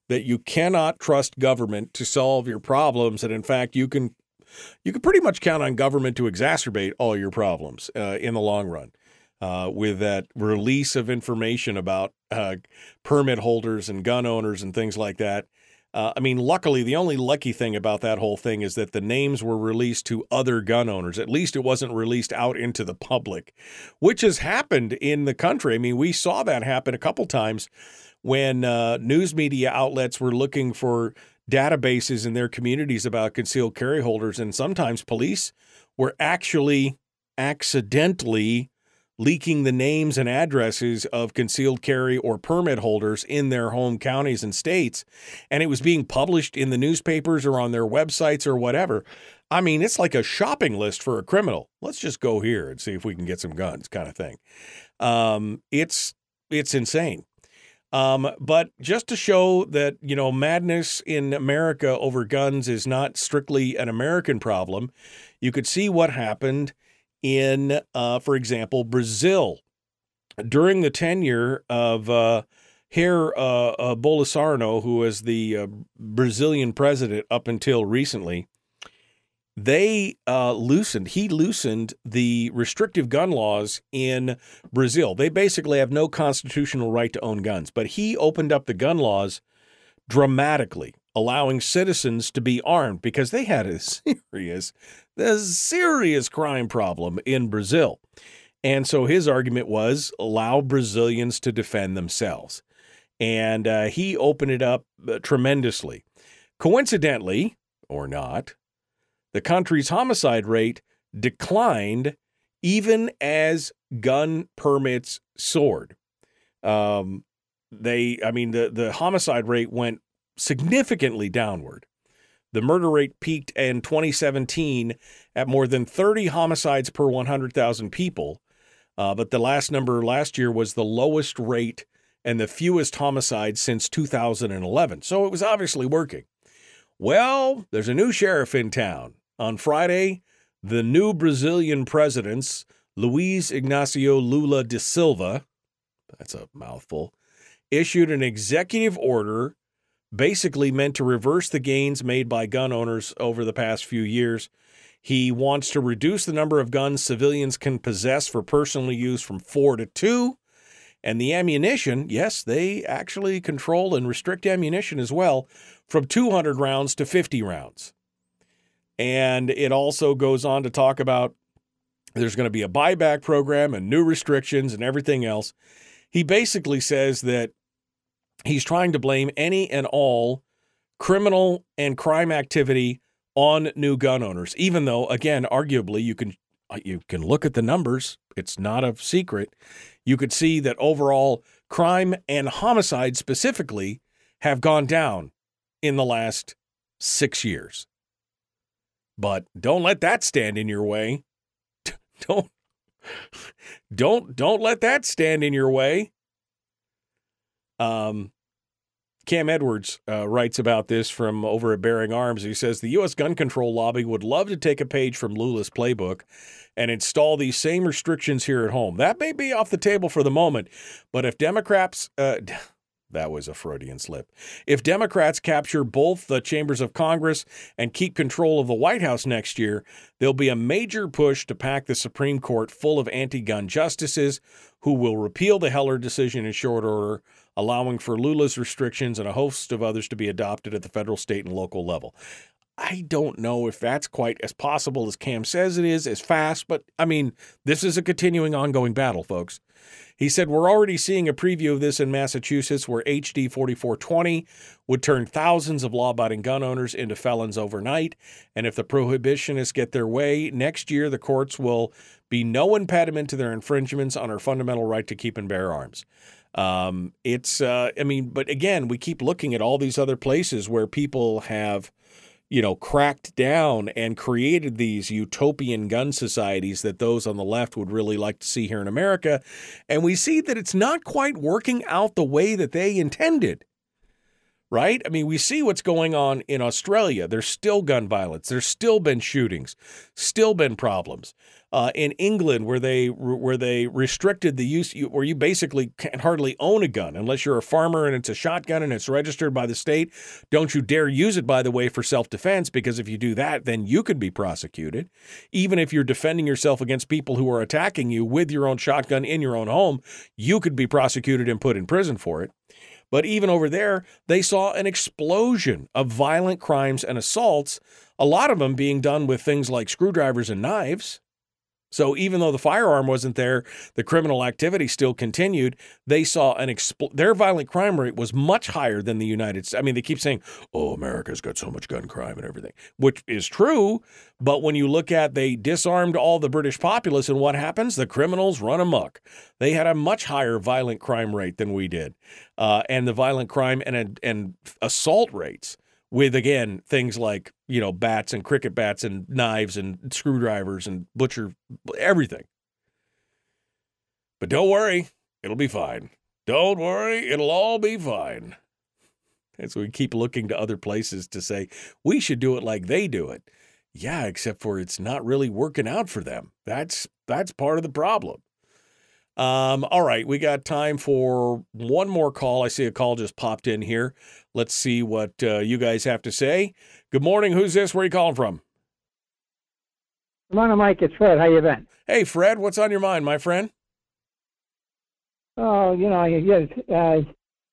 that you cannot trust government to solve your problems and in fact, you can you can pretty much count on government to exacerbate all your problems uh, in the long run. Uh, with that release of information about uh, permit holders and gun owners and things like that. Uh, I mean, luckily, the only lucky thing about that whole thing is that the names were released to other gun owners. At least it wasn't released out into the public, which has happened in the country. I mean, we saw that happen a couple times when uh, news media outlets were looking for databases in their communities about concealed carry holders, and sometimes police were actually accidentally leaking the names and addresses of concealed carry or permit holders in their home counties and states. And it was being published in the newspapers or on their websites or whatever. I mean, it's like a shopping list for a criminal. Let's just go here and see if we can get some guns, kind of thing. Um, it's it's insane. Um, but just to show that, you know, madness in America over guns is not strictly an American problem, you could see what happened in, uh, for example, Brazil. During the tenure of uh, Jair uh, uh, Bolsonaro, who was the uh, Brazilian president up until recently they uh, loosened, he loosened the restrictive gun laws in Brazil. They basically have no constitutional right to own guns, but he opened up the gun laws dramatically. allowing citizens to be armed because they had a serious, a serious crime problem in Brazil. And so his argument was allow Brazilians to defend themselves. And uh, he opened it up uh, tremendously. Coincidentally, or not, the country's homicide rate declined even as gun permits soared. Um, they, I mean, the, the homicide rate went significantly downward. The murder rate peaked in 2017 at more than 30 homicides per 100,000 people. Uh, but the last number last year was the lowest rate and the fewest homicides since 2011. So it was obviously working. Well, there's a new sheriff in town. On Friday, the new Brazilian presidents, Luiz Ignacio Lula da Silva, that's a mouthful, issued an executive order basically meant to reverse the gains made by gun owners over the past few years. He wants to reduce the number of guns civilians can possess for personal use from four to two. And the ammunition, yes, they actually control and restrict ammunition as well from 200 rounds to 50 rounds. And it also goes on to talk about there's going to be a buyback program and new restrictions and everything else. He basically says that he's trying to blame any and all criminal and crime activity on new gun owners, even though, again, arguably you can uh, you can look at the numbers. It's not a secret. You could see that overall crime and homicide specifically have gone down in the last six years. But don't let that stand in your way. Don't don't don't let that stand in your way. Um, Cam Edwards uh, writes about this from over at Bearing Arms. He says the U.S. gun control lobby would love to take a page from Lula's playbook and install these same restrictions here at home. That may be off the table for the moment, but if Democrats, uh, that was a Freudian slip. If Democrats capture both the chambers of Congress and keep control of the White House next year, there'll be a major push to pack the Supreme Court full of anti gun justices who will repeal the Heller decision in short order, allowing for Lula's restrictions and a host of others to be adopted at the federal, state, and local level. I don't know if that's quite as possible as Cam says it is, as fast, but I mean, this is a continuing, ongoing battle, folks. He said, We're already seeing a preview of this in Massachusetts, where HD 4420 would turn thousands of law abiding gun owners into felons overnight. And if the prohibitionists get their way, next year the courts will be no impediment to their infringements on our fundamental right to keep and bear arms. Um, it's, uh, I mean, but again, we keep looking at all these other places where people have you know, cracked down and created these utopian gun societies that those on the left would really like to see here in America. And we see that it's not quite working out the way that they intended. Right? I mean, we see what's going on in Australia. There's still gun violence. There's still been shootings, still been problems uh, in England where they where they restricted the use where you basically can hardly own a gun unless you're a farmer and it's a shotgun and it's registered by the state. Don't you dare use it, by the way, for self defense because if you do that, then you could be prosecuted. Even if you're defending yourself against people who are attacking you with your own shotgun in your own home, you could be prosecuted and put in prison for it. But even over there, they saw an explosion of violent crimes and assaults, a lot of them being done with things like screwdrivers and knives. So even though the firearm wasn't there, the criminal activity still continued. They saw an expl- their violent crime rate was much higher than the United States. I mean, they keep saying, "Oh, America's got so much gun crime and everything," which is true. But when you look at they disarmed all the British populace, and what happens? The criminals run amok. They had a much higher violent crime rate than we did, uh, and the violent crime and and assault rates with again things like you know bats and cricket bats and knives and screwdrivers and butcher everything. But don't worry, it'll be fine. Don't worry, it'll all be fine. And so we keep looking to other places to say we should do it like they do it. Yeah, except for it's not really working out for them. That's that's part of the problem. Um, all right, we got time for one more call. I see a call just popped in here. Let's see what uh, you guys have to say. Good morning. Who's this? Where are you calling from? Good morning, Mike. It's Fred. How you been? Hey, Fred. What's on your mind, my friend? Oh, you know, you, uh,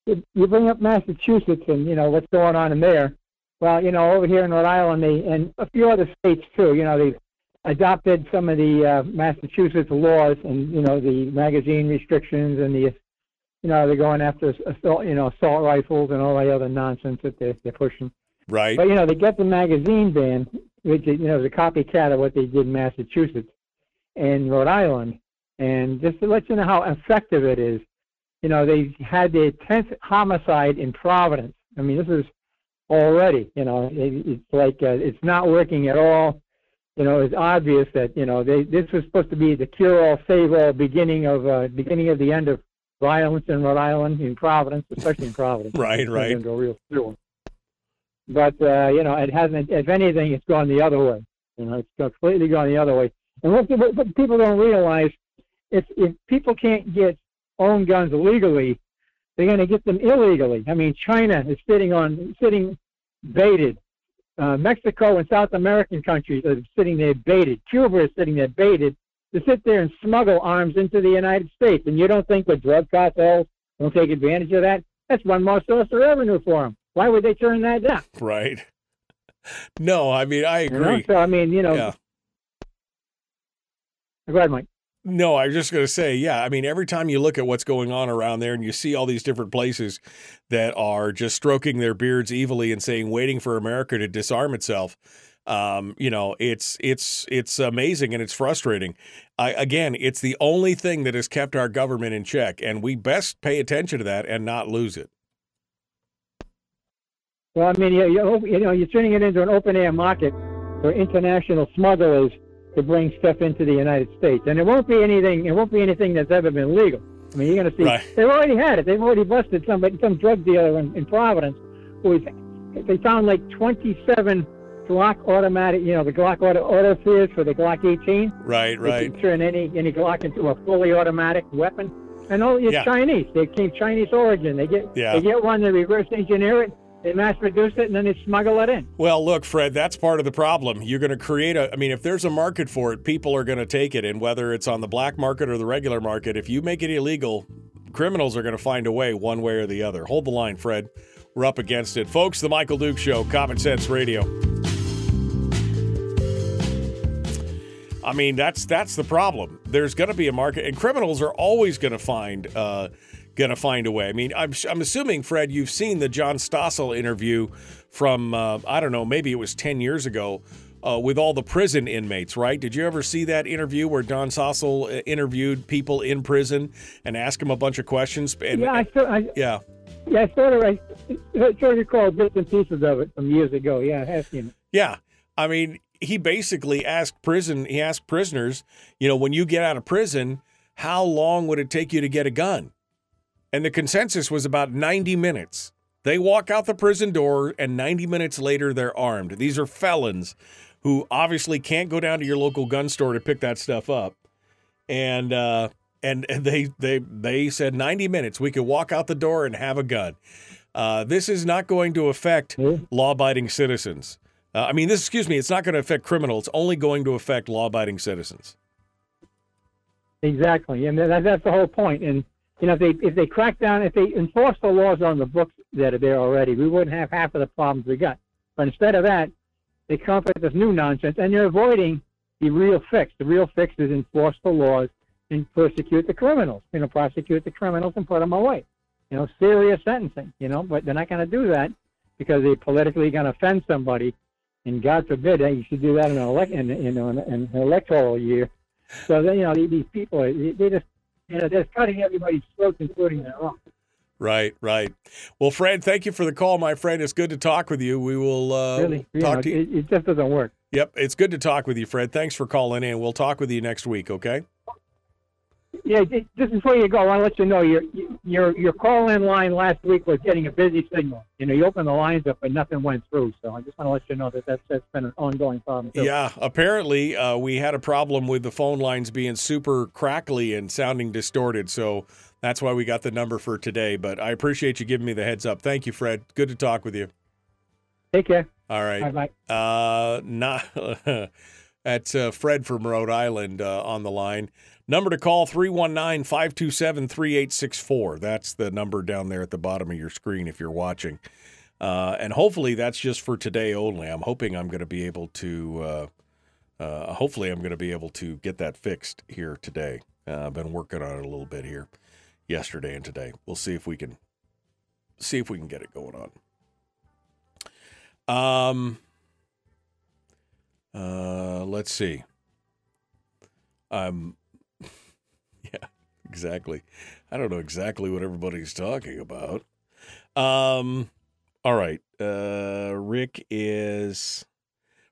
you bring up Massachusetts and you know what's going on in there. Well, you know, over here in Rhode Island, they and a few other states too. You know, they've adopted some of the uh, Massachusetts laws and you know the magazine restrictions and the you know they're going after assault, you know assault rifles and all the other nonsense that they're, they're pushing. Right. But you know they get the magazine ban, which you know is a copycat of what they did in Massachusetts and Rhode Island. And just to let you know how effective it is, you know they had their tenth homicide in Providence. I mean this is already, you know, it, it's like uh, it's not working at all you know, it's obvious that you know they this was supposed to be the cure-all, save-all beginning of uh, beginning of the end of violence in Rhode Island, in Providence, especially in Providence. right, right. Into a real sewer. But uh, you know, it hasn't. If anything, it's gone the other way. You know, it's completely gone the other way. And what, what people don't realize, if if people can't get own guns legally, they're going to get them illegally. I mean, China is sitting on sitting baited uh, Mexico and South American countries are sitting there baited. Cuba is sitting there baited to sit there and smuggle arms into the United States. And you don't think the drug cartels won't take advantage of that? That's one more source of revenue for them. Why would they turn that down? Right. No, I mean I agree. You know? So I mean, you know. Yeah. Go ahead, Mike. No, I was just going to say, yeah. I mean, every time you look at what's going on around there and you see all these different places that are just stroking their beards evilly and saying, waiting for America to disarm itself, um, you know, it's it's it's amazing and it's frustrating. I, again, it's the only thing that has kept our government in check, and we best pay attention to that and not lose it. Well, I mean, you, you know, you're turning it into an open air market for international smugglers to bring stuff into the United States, and it won't be anything. It won't be anything that's ever been legal. I mean, you're going to see right. they've already had it. They've already busted somebody, some drug dealer in, in Providence, who was. They found like 27 Glock automatic, you know, the Glock auto auto sears for the Glock 18. Right, right. They can turn any any Glock into a fully automatic weapon. And all it's Yeah. Chinese. They came Chinese origin. They get Yeah. they get one, they reverse engineer it, they mass produce it, and then they smuggle it in. Well, look, Fred, that's part of the problem. You're going to create a, I mean, if there's a market for it, people are going to take it. And whether it's on the black market or the regular market, if you make it illegal, criminals are going to find a way one way or the other. Hold the line, Fred. We're up against it. Folks, the Michael Duke Show, Common Sense Radio. I mean, that's that's the problem. There's going to be a market, and criminals are always going to find uh, going to find a way. I mean, I'm I'm assuming Fred, you've seen the John Stossel interview from uh, I don't know, maybe it was ten years ago. Uh, with all the prison inmates, right? Did you ever see that interview where John Stossel uh, interviewed people in prison and asked them a bunch of questions? And, yeah, I, saw- I, yeah, yeah, I sort of, I, I sort of recall bits and pieces of it from years ago. Yeah, I have seen it. Yeah. I mean, he basically asked prison, he asked prisoners, you know, when you get out of prison, how long would it take you to get a gun? And the consensus was about 90 minutes. They walk out the prison door, and 90 minutes later, they're armed. These are felons who obviously can't go down to your local gun store to pick that stuff up. And, uh, and and they they they said 90 minutes we could walk out the door and have a gun. Uh, this is not going to affect law-abiding citizens. Uh, I mean, this excuse me, it's not going to affect criminals. It's only going to affect law-abiding citizens. Exactly, and that, that's the whole point. And you know, if they if they crack down, if they enforce the laws on the books that are there already, we wouldn't have half of the problems we got. But instead of that, they come up with this new nonsense, and they're avoiding the real fix. The real fix is enforce the laws and persecute the criminals. You know, prosecute the criminals and put them away. You know, serious sentencing. You know, but they're not going to do that because they're politically going to offend somebody, and God forbid that you should do that in an in, you know, in, in an electoral year. So then, you know, these these people, they they just, you know, they're cutting everybody's throats, including their own. Right, right. Well, Fred, thank you for the call, my friend. It's good to talk with you. We will uh, really, talk know, to you. It, it just doesn't work. Yep, it's good to talk with you, Fred. Thanks for calling in. We'll talk with you next week, okay? Yeah, just before you go, I want to let you know your your your call in line last week was getting a busy signal. You know, you opened the lines up, but nothing went through. So I just want to let you know that that's that's been an ongoing problem. Too. Yeah, apparently uh, we had a problem with the phone lines being super crackly and sounding distorted. So that's why we got the number for today. But I appreciate you giving me the heads up. Thank you, Fred. Good to talk with you. Take care. All right. Bye bye. Uh, not that's uh, Fred from Rhode Island uh, on the line. Number to call 319 527 3864. That's the number down there at the bottom of your screen if you're watching. Uh, and hopefully that's just for today only. I'm hoping I'm going to be able to. Uh, uh, hopefully, I'm going to be able to get that fixed here today. Uh, I've been working on it a little bit here, yesterday and today. We'll see if we can see if we can get it going on. Um. Uh, let's see. Um. Yeah, exactly. I don't know exactly what everybody's talking about. Um. All right. Uh, Rick is.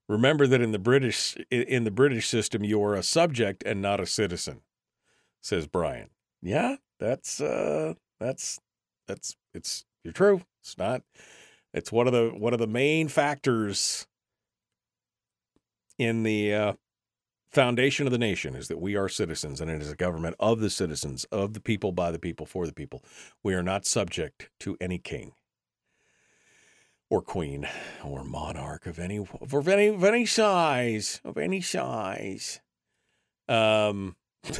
Remember that in the British in the British system, you are a subject and not a citizen, says Brian. Yeah, that's uh, that's that's it's you're true. It's not. It's one of the one of the main factors in the uh, foundation of the nation is that we are citizens and it is a government of the citizens, of the people, by the people, for the people. We are not subject to any king or queen or monarch of any of any of any size of any size. Um,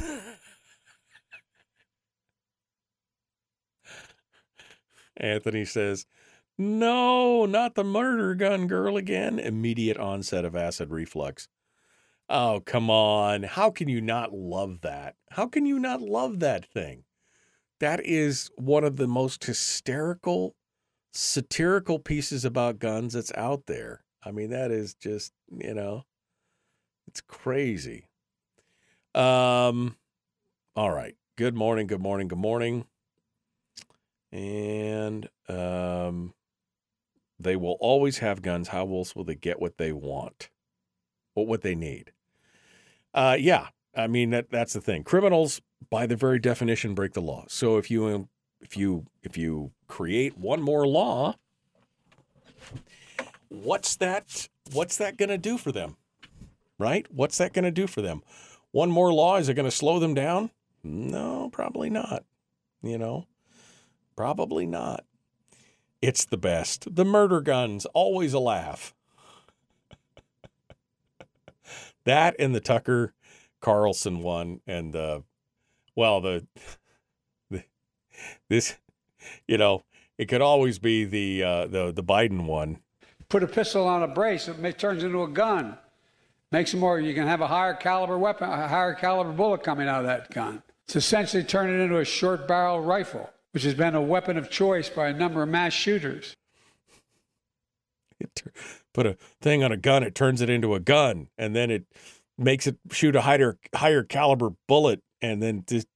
Anthony says, "No, not the murder gun girl again." Immediate onset of acid reflux. Oh, come on. How can you not love that? How can you not love that thing? That is one of the most hysterical satirical pieces about guns that's out there. I mean, that is just, you know, it's crazy. Um, all right. Good morning. Good morning. Good morning. And um, they will always have guns. How else will they get what they want? What what they need? Uh, yeah. I mean that that's the thing. Criminals, by the very definition, break the law. So if you if you if you create one more law, what's that what's that going to do for them? Right? What's that going to do for them? One more law is it going to slow them down? No, probably not. You know, probably not. It's the best. The murder guns, always a laugh. That and the Tucker Carlson one, and uh, well, the this, you know, it could always be the uh, the the Biden one. Put a pistol on a brace, it turns into a gun. Makes it more. You can have a higher caliber weapon, a higher caliber bullet coming out of that gun. It's essentially turned it into a short barrel rifle, which has been a weapon of choice by a number of mass shooters. It, put a thing on a gun, it turns it into a gun, and then it makes it shoot a higher higher caliber bullet, and then just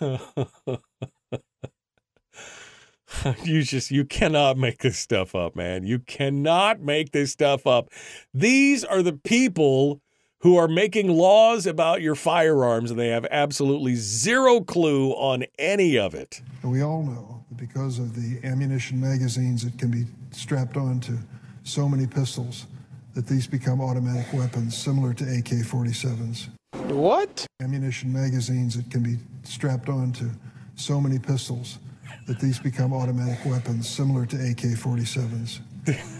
you just you cannot make this stuff up, man. You cannot make this stuff up. These are the people who are making laws about your firearms and they have absolutely zero clue on any of it. We all know that because of the ammunition magazines that can be strapped onto so many pistols that these become automatic weapons similar to AK-47s. What? Ammunition magazines that can be strapped onto so many pistols that these become automatic weapons similar to AK-47s.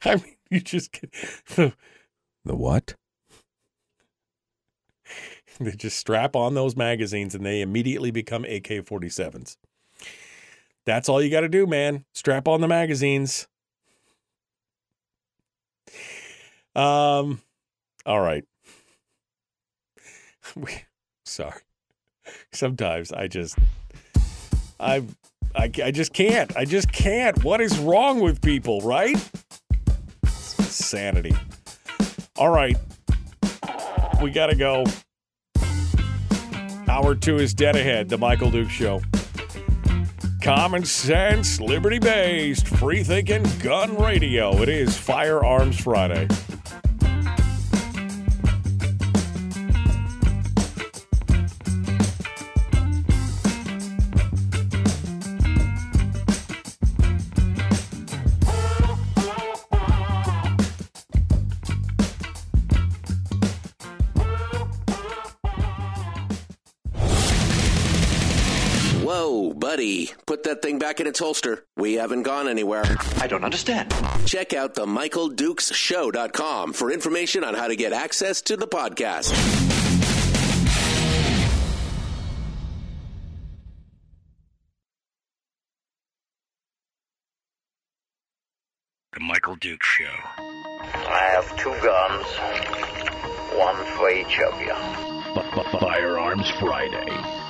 I mean, you just get the what? They just strap on those magazines and they immediately become AK 47s. That's all you got to do, man. Strap on the magazines. Um, all right. We, sorry. Sometimes I just, I, I, I just can't. I just can't. What is wrong with people, right? Sanity. All right. We got to go. Hour two is dead ahead. The Michael Duke Show. Common sense, liberty based, free thinking gun radio. It is Firearms Friday. That thing back in its holster. We haven't gone anywhere. I don't understand. Check out the Michael Dukes MichaelDukesShow.com for information on how to get access to the podcast. The Michael Duke Show. I have two guns, one for each of you. Firearms Friday.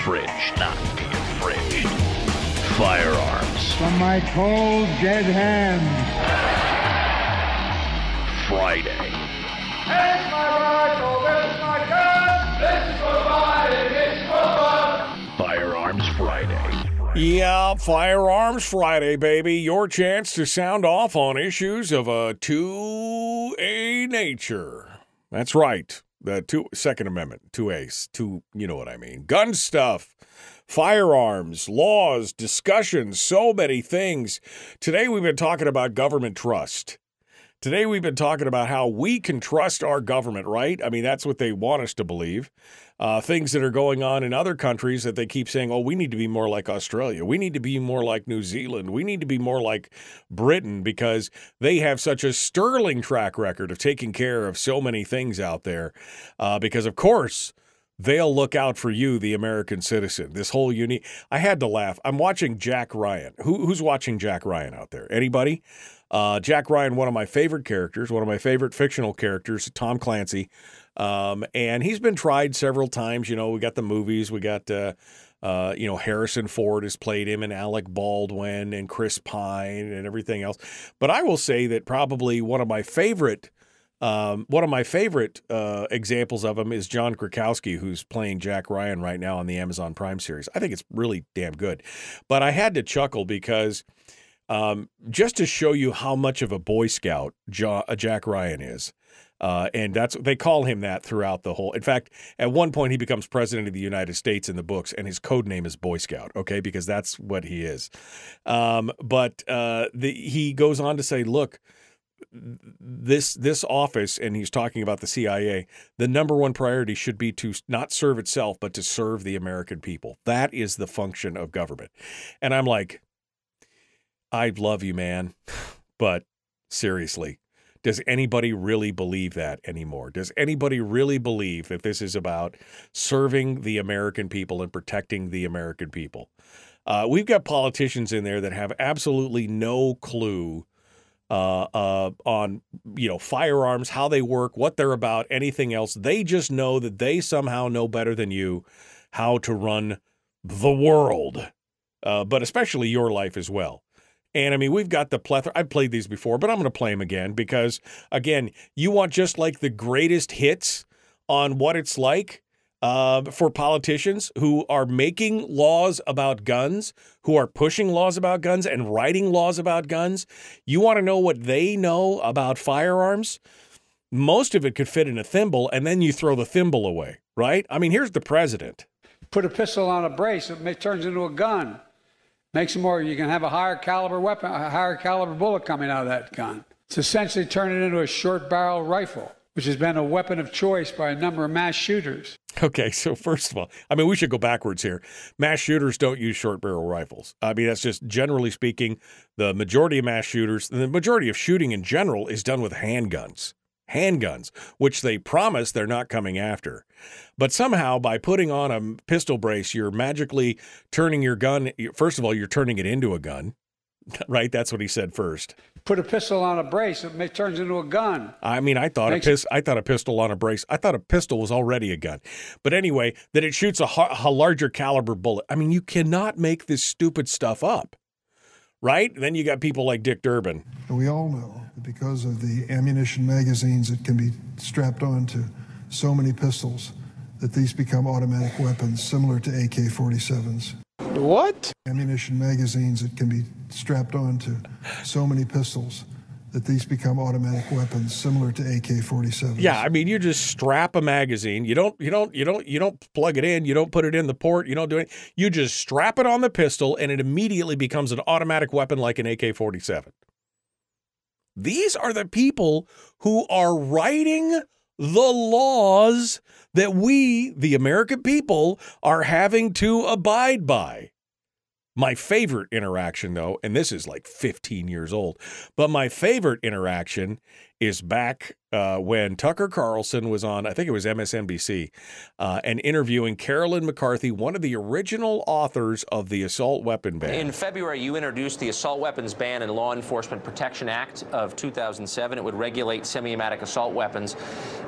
infringed. Not be infringed. Firearms From my cold, dead hands. Friday. Here's my rifle, this is my gun. This is for fighting, this is for fun. Firearms Friday. Yeah, Firearms Friday, baby. Your chance to sound off on issues of a 2A nature. That's right. The two, Second Amendment, 2A, two, you know what I mean. Gun stuff, firearms, laws, discussions, so many things. Today we've been talking about government trust. Today we've been talking about how we can trust our government, right? I mean, that's what they want us to believe. Uh, things that are going on in other countries that they keep saying, oh, we need to be more like Australia. We need to be more like New Zealand. We need to be more like Britain because they have such a sterling track record of taking care of so many things out there. Uh, because, of course, they'll look out for you, the American citizen. This whole unique. I had to laugh. I'm watching Jack Ryan. Who, who's watching Jack Ryan out there? Anybody? Uh, Jack Ryan, one of my favorite characters, one of my favorite fictional characters, Tom Clancy. Um, and he's been tried several times. You know, we got the movies, we got, uh, uh, you know, Harrison Ford has played him, and Alec Baldwin, and Chris Pine, and everything else. But I will say that probably one of my favorite. Um, one of my favorite uh, examples of him is John Krasinski, who's playing Jack Ryan right now on the Amazon Prime series. I think it's really damn good. But I had to chuckle because um, just to show you how much of a Boy Scout ja- Jack Ryan is. Uh, and that's they call him that throughout the whole. In fact, at one point he becomes president of the United States in the books, and his code name is Boy Scout. Okay, because that's what he is. Um, but uh, the, he goes on to say, "Look, this this office," and he's talking about the CIA. The number one priority should be to not serve itself, but to serve the American people. That is the function of government. And I'm like, I love you, man, but seriously, does anybody really believe that anymore? Does anybody really believe that this is about serving the American people and protecting the American people? Uh, we've got politicians in there that have absolutely no clue uh, uh, on you know firearms, how they work, what they're about, anything else. They just know that they somehow know better than you how to run the world, uh, but especially your life as well. And I mean, we've got the plethora. I've played these before, but I'm going to play them again because, again, you want just like the greatest hits on what it's like uh, for politicians who are making laws about guns, who are pushing laws about guns and writing laws about guns. You want to know what they know about firearms? Most of it could fit in a thimble, and then you throw the thimble away, right? I mean, here's the president. Put a pistol on a brace, it turns into a gun. Makes it more, you can have a higher caliber weapon, a higher caliber bullet coming out of that gun. It's essentially turning it into a short barrel rifle, which has been a weapon of choice by a number of mass shooters. Okay, so first of all, I mean, we should go backwards here. Mass shooters don't use short barrel rifles. I mean, that's just generally speaking, the majority of mass shooters, the majority of shooting in general is done with handguns. Handguns, which they promise they're not coming after. But somehow, by putting on a pistol brace, you're magically turning your gun. First of all, you're turning it into a gun, right? That's what he said first. Put a pistol on a brace, it turns into a gun. I mean, I thought Makes- a pis- I thought a pistol on a brace. I thought a pistol was already a gun. But anyway, that it shoots a, ha- a larger caliber bullet. I mean, you cannot make this stupid stuff up, right? Then you got people like Dick Durbin. We all know that because of the ammunition magazines that can be strapped onto so many pistols, that these become automatic weapons similar to AK 47s. What? Ammunition magazines that can be strapped onto so many pistols that these become automatic weapons similar to AK-47s. Yeah, I mean, you just strap a magazine. You don't, you don't, you don't, you don't plug it in. You don't put it in the port. You don't do it. You just strap it on the pistol, and it immediately becomes an automatic weapon like an AK-47. These are the people who are writing the laws that we, the American people, are having to abide by. My favorite interaction, though, and this is like 15 years old, but my favorite interaction is back uh, when Tucker Carlson was on, I think it was MSNBC, uh, and interviewing Carolyn McCarthy, one of the original authors of the assault weapon ban. In February, you introduced the Assault Weapons Ban and Law Enforcement Protection Act of 2007. It would regulate semi-automatic assault weapons,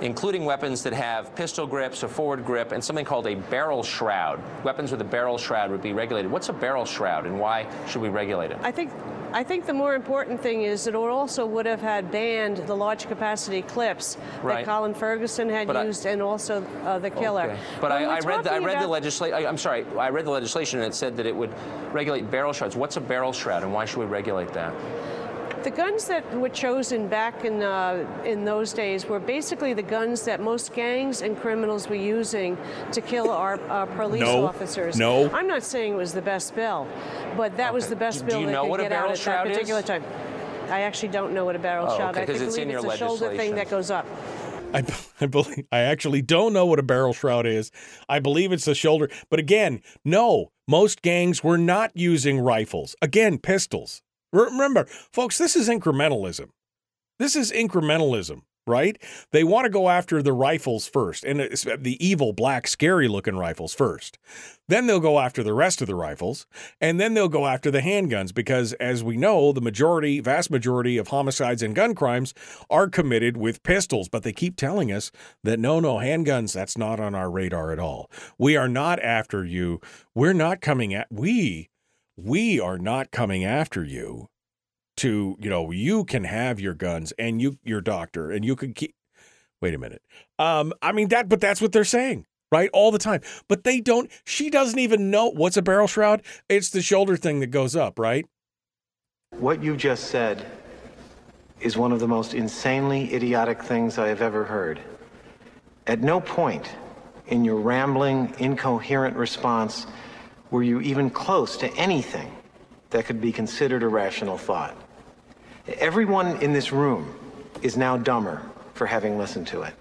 including weapons that have pistol grips, a forward grip, and something called a barrel shroud. Weapons with a barrel shroud would be regulated. What's a barrel shroud, and why should we regulate it? I think I think the more important thing is that it also would have had banned the large capacity clips Right. that Colin Ferguson had But I- used and also uh, the killer. Okay. But I, I read the, I read the legislation. I'm sorry. I read the legislation and it said that it would regulate barrel shrouds. What's a barrel shroud, and why should we regulate that? The guns that were chosen back in uh, in those days were basically the guns that most gangs and criminals were using to kill our, our police No. officers. No. I'm not saying it was the best bill, but that was the best bill Do bill you they know could what a get barrel out at shroud that is? particular time. I actually don't know what a barrel Oh, shroud. okay, I 'cause think it's in believe your it's a shoulder thing that goes up. I, I believe I actually don't know what a barrel shroud is. I believe it's the shoulder, but again, no. Most gangs were not using rifles. Again, pistols. Re- Remember, folks, this is incrementalism. This is incrementalism, right? They want to go after the rifles first, and it's uh, the evil, black, scary-looking rifles first. Then they'll go after the rest of the rifles, and then they'll go after the handguns because, as we know, the majority, vast majority of homicides and gun crimes are committed with pistols. But they keep telling us that no, no, handguns, that's not on our radar at all. We are not after you. We're not coming at we. We are not coming after you to you know you can have your guns and you your doctor and you can keep wait a minute um i mean that but that's what they're saying right all the time but they don't she doesn't even know what's a barrel shroud it's the shoulder thing that goes up right What you just said is one of the most insanely idiotic things I have ever heard. At no point in your rambling, incoherent response were you even close to anything that could be considered a rational thought. Everyone in this room is now dumber for having listened to it.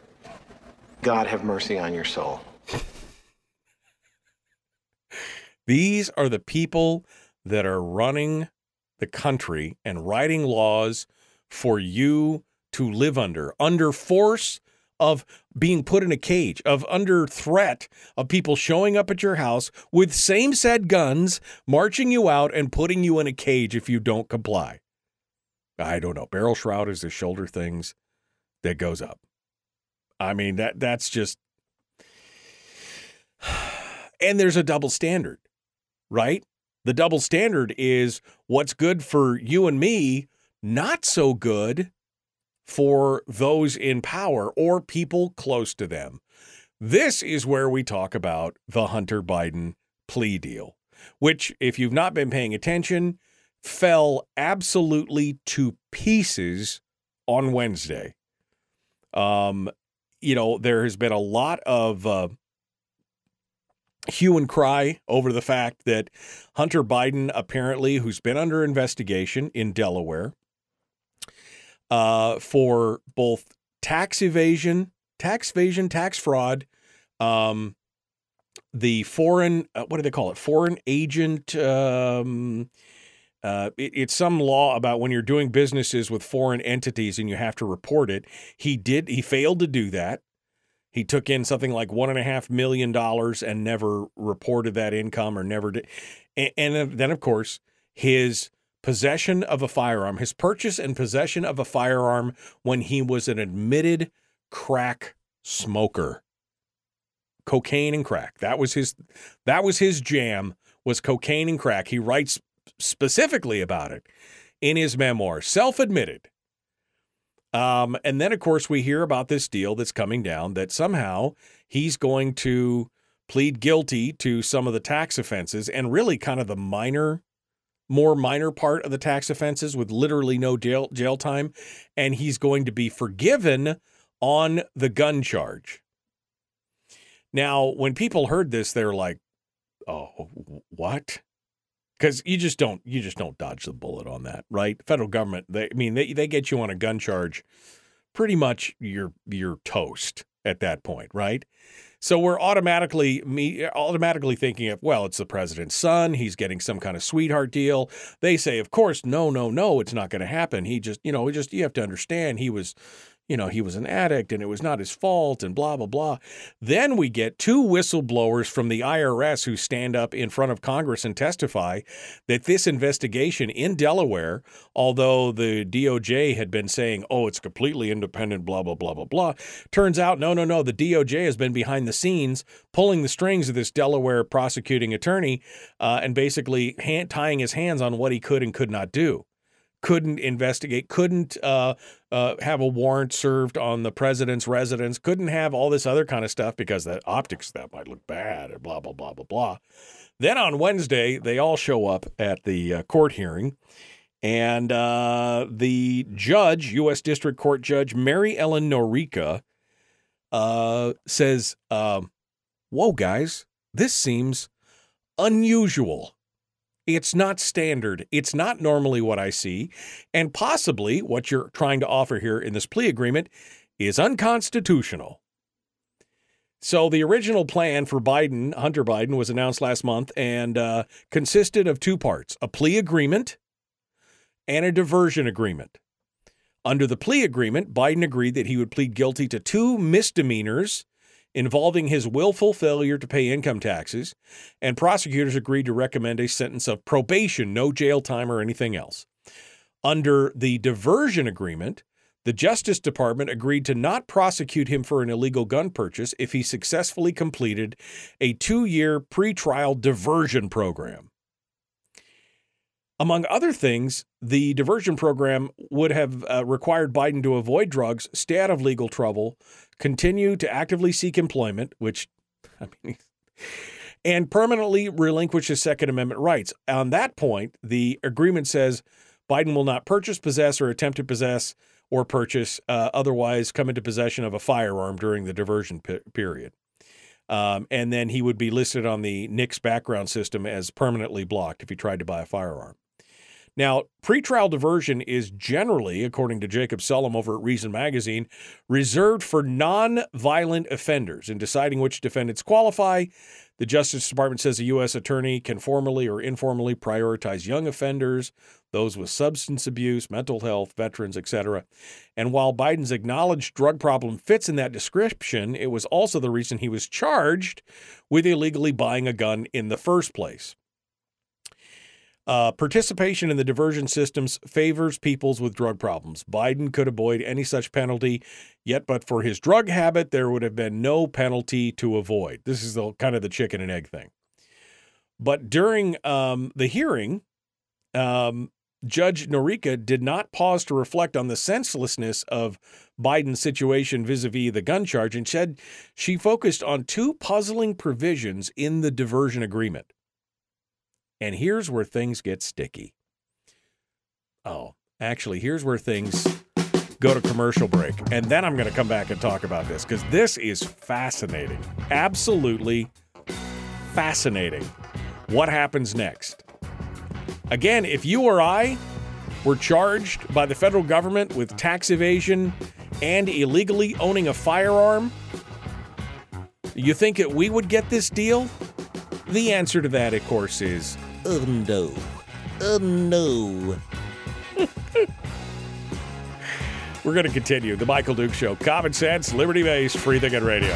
God have mercy on your soul. these are the people that are running the country and writing laws for you to live under under force of being put in a cage of under threat of people showing up at your house with same said guns marching you out and putting you in a cage if you don't comply i don't know barrel shroud is the shoulder things that goes up i mean that that's just and there's a double standard right the double standard is what's good for you and me not so good for those in power or people close to them. This is where we talk about the Hunter Biden plea deal, which, if you've not been paying attention, fell absolutely to pieces on Wednesday. Um, you know, there has been a lot of uh, hue and cry over the fact that Hunter Biden, apparently, who's been under investigation in Delaware uh, for both tax evasion, tax evasion, tax fraud, um, the foreign, uh, what do they call it? Foreign agent. Um, uh, it- it's some law about when you're doing businesses with foreign entities and you have to report it. He did. He failed to do that. He took in something like one and a half million dollars and never reported that income or never did. And, and then, of course, his possession of a firearm, his purchase and possession of a firearm when he was an admitted crack smoker. Cocaine and crack. That was his that was his jam was cocaine and crack. He writes specifically about it in his memoir, self-admitted. Um, and then, of course, we hear about this deal that's coming down that somehow he's going to plead guilty to some of the tax offenses and really kind of the minor more minor part of the tax offenses with literally no jail jail time and he's going to be forgiven on the gun charge. Now, when people heard this they're like, "Oh, what?" Cuz you just don't you just don't dodge the bullet on that, right? Federal government, they I mean, they they get you on a gun charge pretty much you're you're toast at that point, right? So we're automatically me automatically thinking of well, it's the president's son. He's getting some kind of sweetheart deal. They say, of course, no, no, no, it's not going to happen. He just, you know, just you have to understand he was you know, he was an addict and it was not his fault and blah, blah, blah. Then we get two whistleblowers from the IRS who stand up in front of Congress and testify that this investigation in Delaware, although the DOJ had been saying, oh, it's completely independent, blah, blah, blah, blah, blah, turns out, no, no, no, the DOJ has been behind the scenes pulling the strings of this Delaware prosecuting attorney uh, and basically hand, tying his hands on what he could and could not do couldn't investigate, couldn't uh, uh, have a warrant served on the president's residence, couldn't have all this other kind of stuff because the optics that might look bad and blah, blah, blah, blah, blah. Then on Wednesday, they all show up at the uh, court hearing. And uh, the judge, U.S. District Court Judge Mary Ellen Noreika, uh, says, um, Whoa, guys, this seems unusual. It's not standard. It's not normally what I see. And possibly what you're trying to offer here in this plea agreement is unconstitutional. So, the original plan for Biden, Hunter Biden, was announced last month and uh, consisted of two parts a plea agreement and a diversion agreement. Under the plea agreement, Biden agreed that he would plead guilty to two misdemeanors involving his willful failure to pay income taxes, and prosecutors agreed to recommend a sentence of probation, no jail time or anything else. Under the diversion agreement, the Justice Department agreed to not prosecute him for an illegal gun purchase if he successfully completed a two year pretrial diversion program. Among other things, the diversion program would have uh, required Biden to avoid drugs, stay out of legal trouble, continue to actively seek employment, which, I mean, and permanently relinquish his Second Amendment rights. On that point, the agreement says Biden will not purchase, possess, or attempt to possess or purchase, uh, otherwise come into possession of a firearm during the diversion pe- period. Um, and then he would be listed on the NICS background system as permanently blocked if he tried to buy a firearm. Now, pretrial diversion is generally, according to Jacob Sullum over at Reason Magazine, reserved for non-violent offenders. In deciding which defendants qualify, the Justice Department says a U.S. attorney can formally or informally prioritize young offenders, those with substance abuse, mental health, veterans, etc. And while Biden's acknowledged drug problem fits in that description, it was also the reason he was charged with illegally buying a gun in the first place. Uh, participation in the diversion systems favors peoples with drug problems. Biden could avoid any such penalty, yet, but for his drug habit, there would have been no penalty to avoid. This is the kind of the chicken and egg thing. But during um, the hearing, um, Judge Noreika did not pause to reflect on the senselessness of Biden's situation vis a vis the gun charge and said she focused on two puzzling provisions in the diversion agreement. And here's where things get sticky. Oh, actually, here's where things go to commercial break. And then I'm going to come back and talk about this because this is fascinating. Absolutely fascinating. What happens next? Again, if you or I were charged by the federal government with tax evasion and illegally owning a firearm, you think that we would get this deal? The answer to that, of course, is Oh no. Oh no. We're going to continue. The Michael Duke Show. Common sense, liberty based, free thinking radio.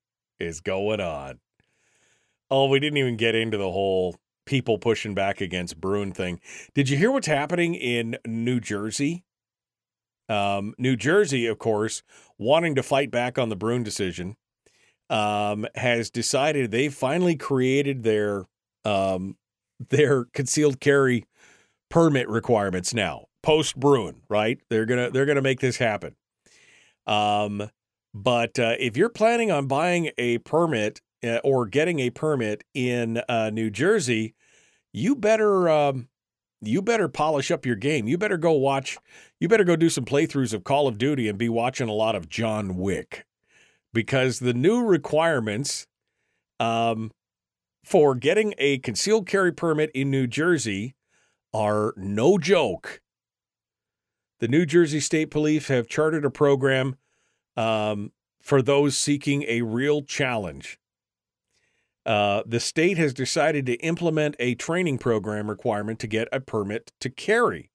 is going on? Oh, we didn't even get into the whole people pushing back against Bruen thing. Did you hear what's happening in New Jersey? Um, New Jersey, of course, wanting to fight back on the Bruen decision, um, has decided they've finally created their um, their concealed carry permit requirements now post Bruen, Right? They're gonna they're gonna make this happen. Um, but uh, if you're planning on buying a permit uh, or getting a permit in uh, New Jersey, you better um, you better polish up your game. You better go watch. You better go do some playthroughs of Call of Duty and be watching a lot of John Wick, because the new requirements um, for getting a concealed carry permit in New Jersey are no joke. The New Jersey State Police have chartered a program um, for those seeking a real challenge. Uh, the state has decided to implement a training program requirement to get a permit to carry.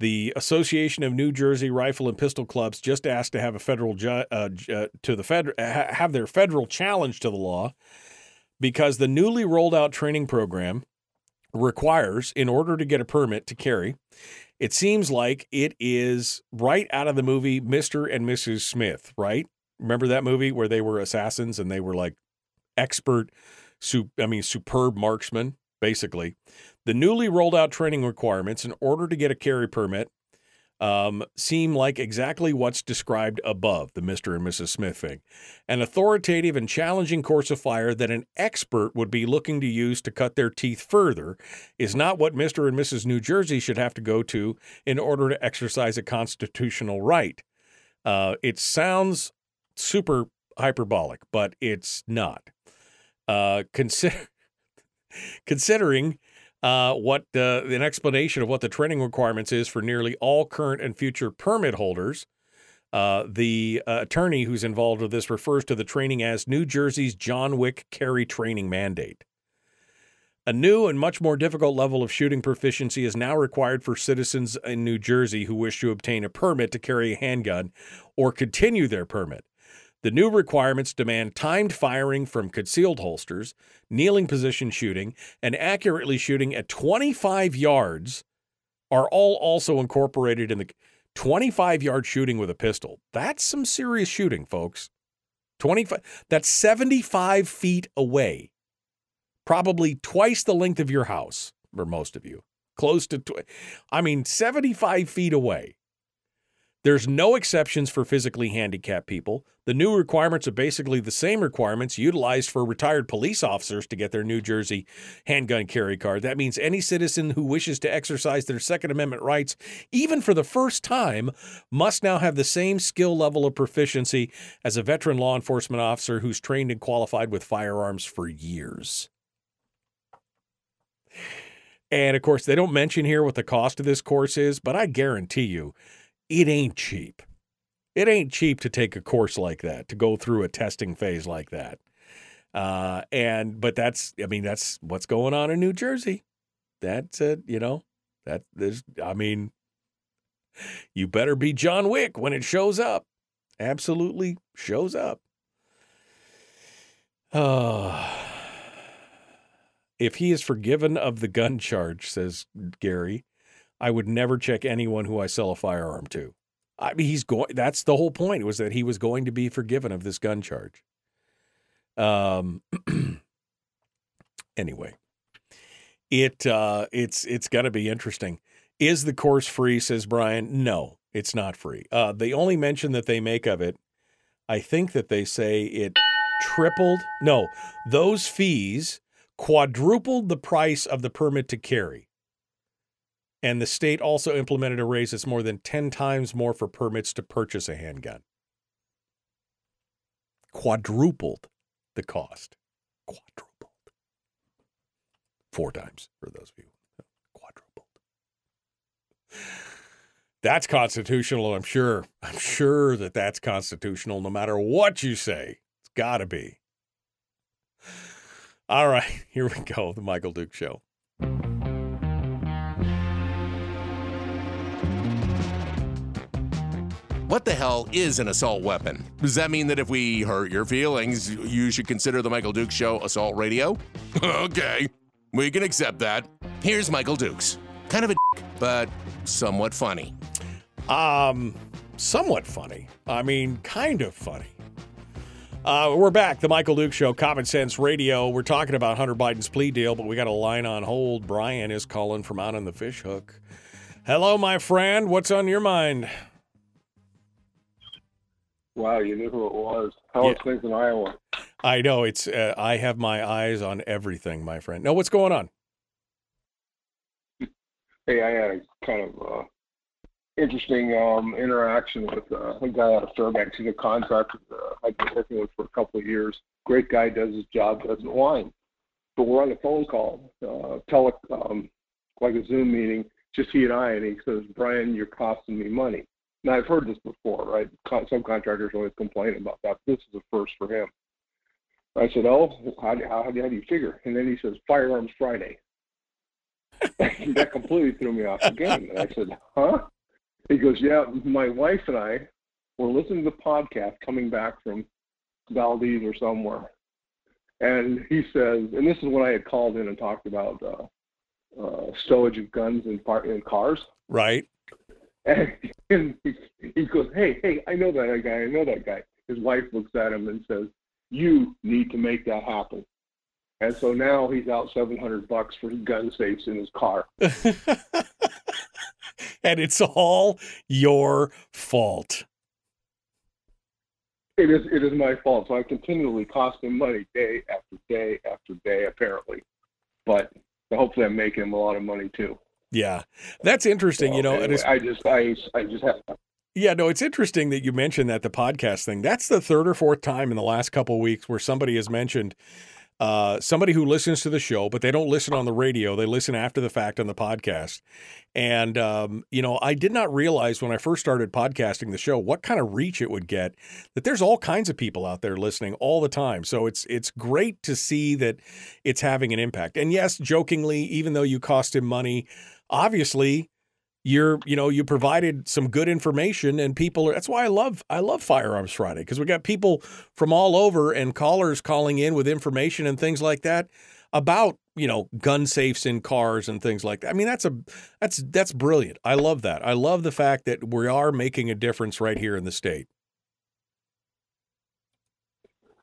The Association of New Jersey Rifle and Pistol Clubs just asked to have a federal ju- uh, uh, to the fed- have their federal challenge to the law because the newly rolled out training program requires, in order to get a permit to carry, it seems like it is right out of the movie Mr. and Mrs. Smith, right? Remember that movie where they were assassins and they were like expert, I mean, superb marksmen, basically. The newly rolled out training requirements in order to get a carry permit um, seem like exactly what's described above the Mr. and Mrs. Smith thing. An authoritative and challenging course of fire that an expert would be looking to use to cut their teeth further is not what Mr. and Mrs. New Jersey should have to go to in order to exercise a constitutional right. Uh, it sounds super hyperbolic, but it's not. Uh, consider considering uh, what an explanation of what the training requirements is for nearly all current and future permit holders. Uh, the uh, attorney who's involved with this refers to the training as New Jersey's John Wick carry training mandate. A new and much more difficult level of shooting proficiency is now required for citizens in New Jersey who wish to obtain a permit to carry a handgun or continue their permit. The new requirements demand timed firing from concealed holsters, kneeling position shooting, and accurately shooting at 25 yards are all also incorporated in the 25 yard shooting with a pistol. That's some serious shooting, folks. 25 that's 75 feet away. Probably twice the length of your house for most of you. Close to tw- I mean 75 feet away. There's no exceptions for physically handicapped people. The new requirements are basically the same requirements utilized for retired police officers to get their New Jersey handgun carry card. That means any citizen who wishes to exercise their Second Amendment rights, even for the first time, must now have the same skill level of proficiency as a veteran law enforcement officer who's trained and qualified with firearms for years. And of course, they don't mention here what the cost of this course is, but I guarantee you it ain't cheap. It ain't cheap to take a course like that, to go through a testing phase like that. Uh, and but that's I mean that's what's going on in New Jersey. That's it, you know. That there's I mean you better be John Wick when it shows up. Absolutely shows up. Uh, if he is forgiven of the gun charge, says Gary, I would never check anyone who I sell a firearm to. I mean, he's going. That's the whole point was that he was going to be forgiven of this gun charge. Um. anyway, it uh, it's it's going to be interesting. Is the course free? Says Brian. No, it's not free. Uh, the only mention that they make of it, I think that they say it tripled. No, those fees quadrupled the price of the permit to carry. And the state also implemented a raise that's more than 10 times more for permits to purchase a handgun. Quadrupled the cost. Quadrupled. Four times for those of you. Quadrupled. That's constitutional, I'm sure. I'm sure that that's constitutional no matter what you say. It's got to be. All right, here we go. The Michael Duke Show. What the hell is an assault weapon? Does that mean that if we hurt your feelings, you should consider the Michael Dukes Show assault radio? okay, we can accept that. Here's Michael Dukes. Kind of a dick, but somewhat funny. Um, somewhat funny. I mean, kind of funny. Uh, we're back. The Michael Duke Show, Common Sense Radio. We're talking about Hunter Biden's plea deal, but we got a line on hold. Brian is calling from out on the fish hook. Hello, my friend. What's on your mind? Wow, you knew who it was. How are things in Iowa? I know it's. Uh, I have my eyes on everything, my friend. No, what's going on? Hey, I had a kind of uh, interesting um, interaction with uh, a guy out of Fairbanks. He's a contractor uh, I've been working with for a couple of years. Great guy, does his job, doesn't whine. But we're on a phone call, uh, tele, um, like a Zoom meeting, just he and I, and he says, Brian, you're costing me money. Now, I've heard this before, right? Con- Subcontractors always complain about that. This is a first for him. I said, oh, how do, how, how do you figure? And then he says, Firearms Friday. that completely threw me off the game. And I said, huh? He goes, yeah, my wife and I were listening to the podcast coming back from Valdez or somewhere. And he says, and this is when I had called in and talked about uh, uh, stowage of guns in, in cars. Right. And, and he, he goes, hey, hey, I know that guy. I know that guy. His wife looks at him and says, you need to make that happen. And so now he's out 700 bucks for gun safes in his car. and it's all your fault. It is it is my fault. So I continually cost him money day after day after day, apparently. But hopefully I'm making him a lot of money too. Yeah. That's interesting, So you know. anyway, I just I I just have yeah, no, it's interesting that you mentioned that the podcast thing. That's the third or fourth time in the last couple of weeks where somebody has mentioned uh, somebody who listens to the show, but they don't listen on the radio. They listen after the fact on the podcast. And, um, you know, I did not realize when I first started podcasting the show what kind of reach it would get, that there's all kinds of people out there listening all the time. So it's it's great to see that it's having an impact. And yes, jokingly, even though you cost him money, obviously you're you know you provided some good information and people are that's why i love i love firearms friday because we got people from all over and callers calling in with information and things like that about you know gun safes in cars and things like that. I mean that's a that's that's brilliant. I love that. I love the fact that we are making a difference right here in the state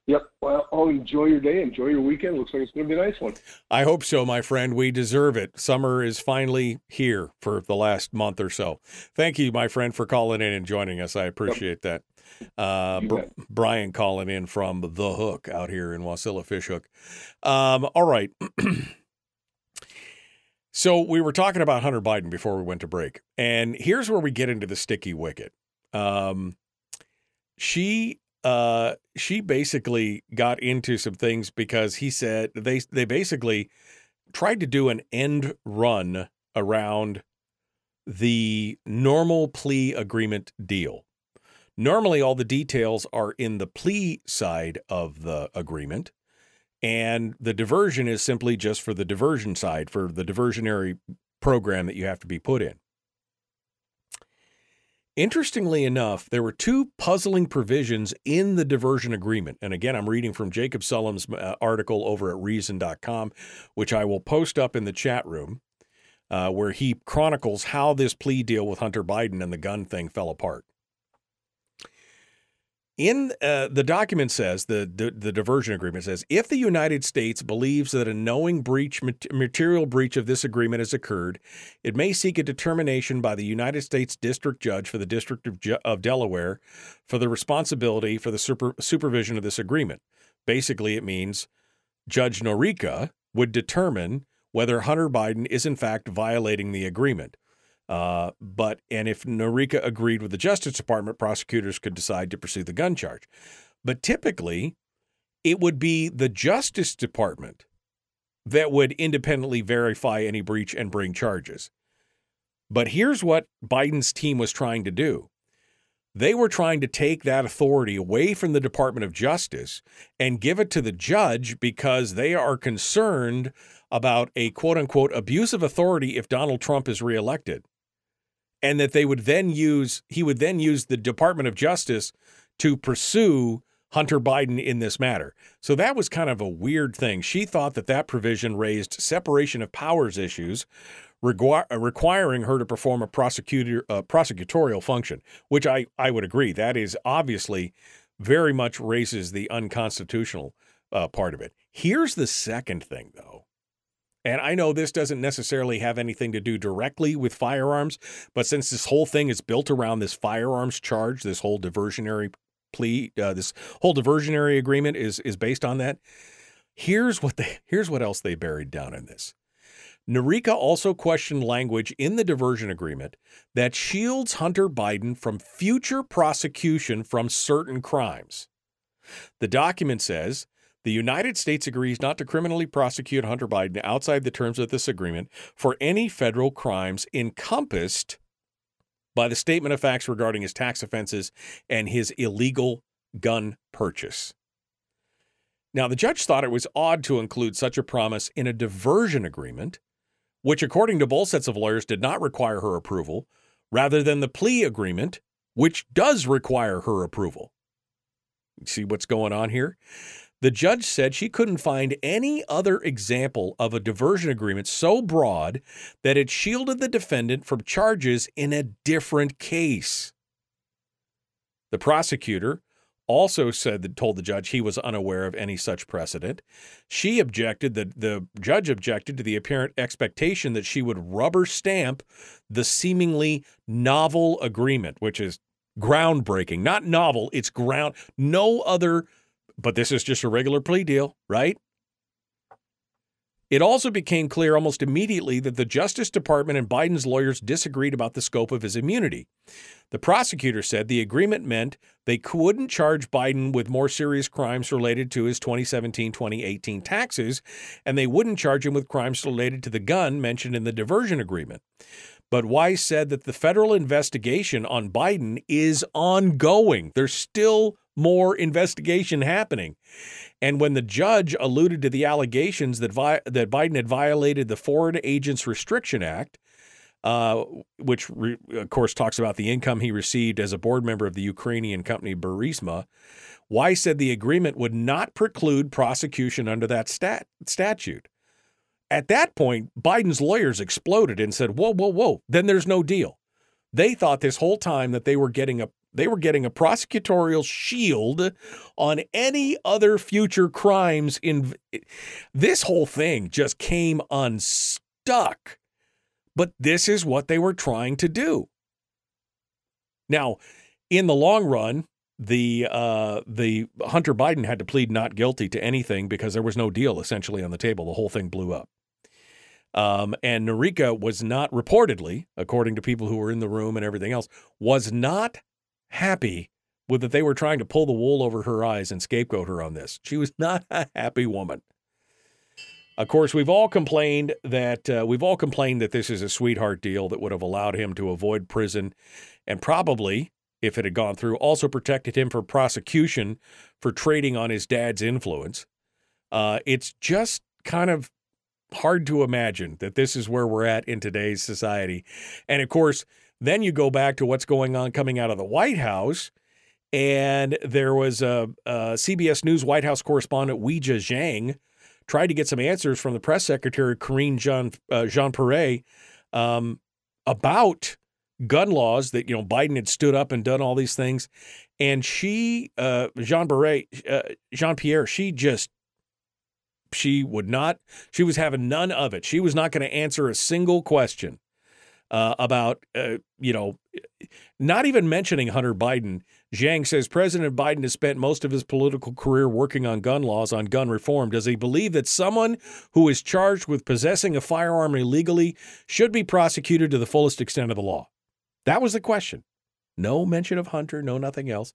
Yep. Well, oh, enjoy your day. Enjoy your weekend. Looks like it's going to be a nice one. I hope so, my friend. We deserve it. Summer is finally here for the last month or so. Thank you, my friend, for calling in and joining us. I appreciate that. Uh, Br- Brian calling in from The Hook out here in Wasilla Fishhook. Um, all right. so we were talking about Hunter Biden before we went to break. And here's where we get into the sticky wicket. Um, she uh she basically got into some things because he said they they basically tried to do an end run around the normal plea agreement deal. Normally all the details are in the plea side of the agreement and the diversion is simply just for the diversion side for the diversionary program that you have to be put in. Interestingly enough, there were two puzzling provisions in the diversion agreement. And again, I'm reading from Jacob Sullum's uh, article over at reason.com, which I will post up in the chat room, uh, where he chronicles how this plea deal with Hunter Biden and the gun thing fell apart. In uh, the document says the, the the diversion agreement says if the United States believes that a knowing breach material breach of this agreement has occurred, it may seek a determination by the United States District Judge for the District of, of Delaware for the responsibility for the super- supervision of this agreement. Basically, it means Judge Noreika would determine whether Hunter Biden is in fact violating the agreement. Uh, but and if Noreika agreed with the Justice Department, prosecutors could decide to pursue the gun charge. But typically, it would be the Justice Department that would independently verify any breach and bring charges. But here's what Biden's team was trying to do. They were trying to take that authority away from the Department of Justice and give it to the judge because they are concerned about a quote unquote abuse of authority if Donald Trump is reelected. And that they would then use he would then use the Department of Justice to pursue Hunter Biden in this matter. So that was kind of a weird thing. She thought that that provision raised separation of powers issues, requ- requiring her to perform a prosecutor uh, prosecutorial function, which I I would agree that is obviously very much raises the unconstitutional uh, part of it. Here's the second thing, though. And I know this doesn't necessarily have anything to do directly with firearms, but since this whole thing is built around this firearms charge, this whole diversionary plea, uh, this whole diversionary agreement is is based on that. Here's what they here's what else they buried down in this. Noreika also questioned language in the diversion agreement that shields Hunter Biden from future prosecution from certain crimes. The document says the United States agrees not to criminally prosecute Hunter Biden outside the terms of this agreement for any federal crimes encompassed by the statement of facts regarding his tax offenses and his illegal gun purchase. Now, the judge thought it was odd to include such a promise in a diversion agreement, which, according to both sets of lawyers, did not require her approval, rather than the plea agreement, which does require her approval. See what's going on here? The judge said she couldn't find any other example of a diversion agreement so broad that it shielded the defendant from charges in a different case. The prosecutor also said that told the judge he was unaware of any such precedent. She objected that the judge objected to the apparent expectation that she would rubber stamp the seemingly novel agreement, which is groundbreaking. Not novel, it's ground no other but this is just a regular plea deal, right? It also became clear almost immediately that the Justice Department and Biden's lawyers disagreed about the scope of his immunity. The prosecutor said the agreement meant they couldn't charge Biden with more serious crimes related to his 2017 2018 taxes, and they wouldn't charge him with crimes related to the gun mentioned in the diversion agreement. But Weiss said that the federal investigation on Biden is ongoing. There's still more investigation happening. And when the judge alluded to the allegations that vi- that Biden had violated the Foreign Agents Restriction Act, uh, which re- of course talks about the income he received as a board member of the Ukrainian company Burisma, Weiss said the agreement would not preclude prosecution under that stat- statute. At that point, Biden's lawyers exploded and said, "Whoa, whoa, whoa! Then there's no deal." They thought this whole time that they were getting a they were getting a prosecutorial shield on any other future crimes in this whole thing just came unstuck. But this is what they were trying to do. Now, in the long run, the uh, the Hunter Biden had to plead not guilty to anything because there was no deal essentially on the table. The whole thing blew up. Um, and Noreika was not reportedly, according to people who were in the room and everything else, was not happy with that they were trying to pull the wool over her eyes and scapegoat her on this. She was not a happy woman. Of course, we've all complained that uh, we've all complained that this is a sweetheart deal that would have allowed him to avoid prison, and probably, if it had gone through, also protected him from prosecution for trading on his dad's influence. Uh, it's just kind of hard to imagine that this is where we're at in today's society, and of course, then you go back to what's going on coming out of the White House. And there was a, a CBS News White House correspondent, Weijia Jiang, tried to get some answers from the press secretary, Karine Jean, uh, Jean Pierre, um, about gun laws that, you know, Biden had stood up and done all these things. And she, uh, Jean Pierre, uh, Jean Pierre, she just she would not she was having none of it she was not going to answer a single question uh, about, uh, you know, not even mentioning Hunter Biden. Jiang says President Biden has spent most of his political career working on gun laws, on gun reform. Does he believe that someone who is charged with possessing a firearm illegally should be prosecuted to the fullest extent of the law? That was the question. No mention of Hunter, no nothing else.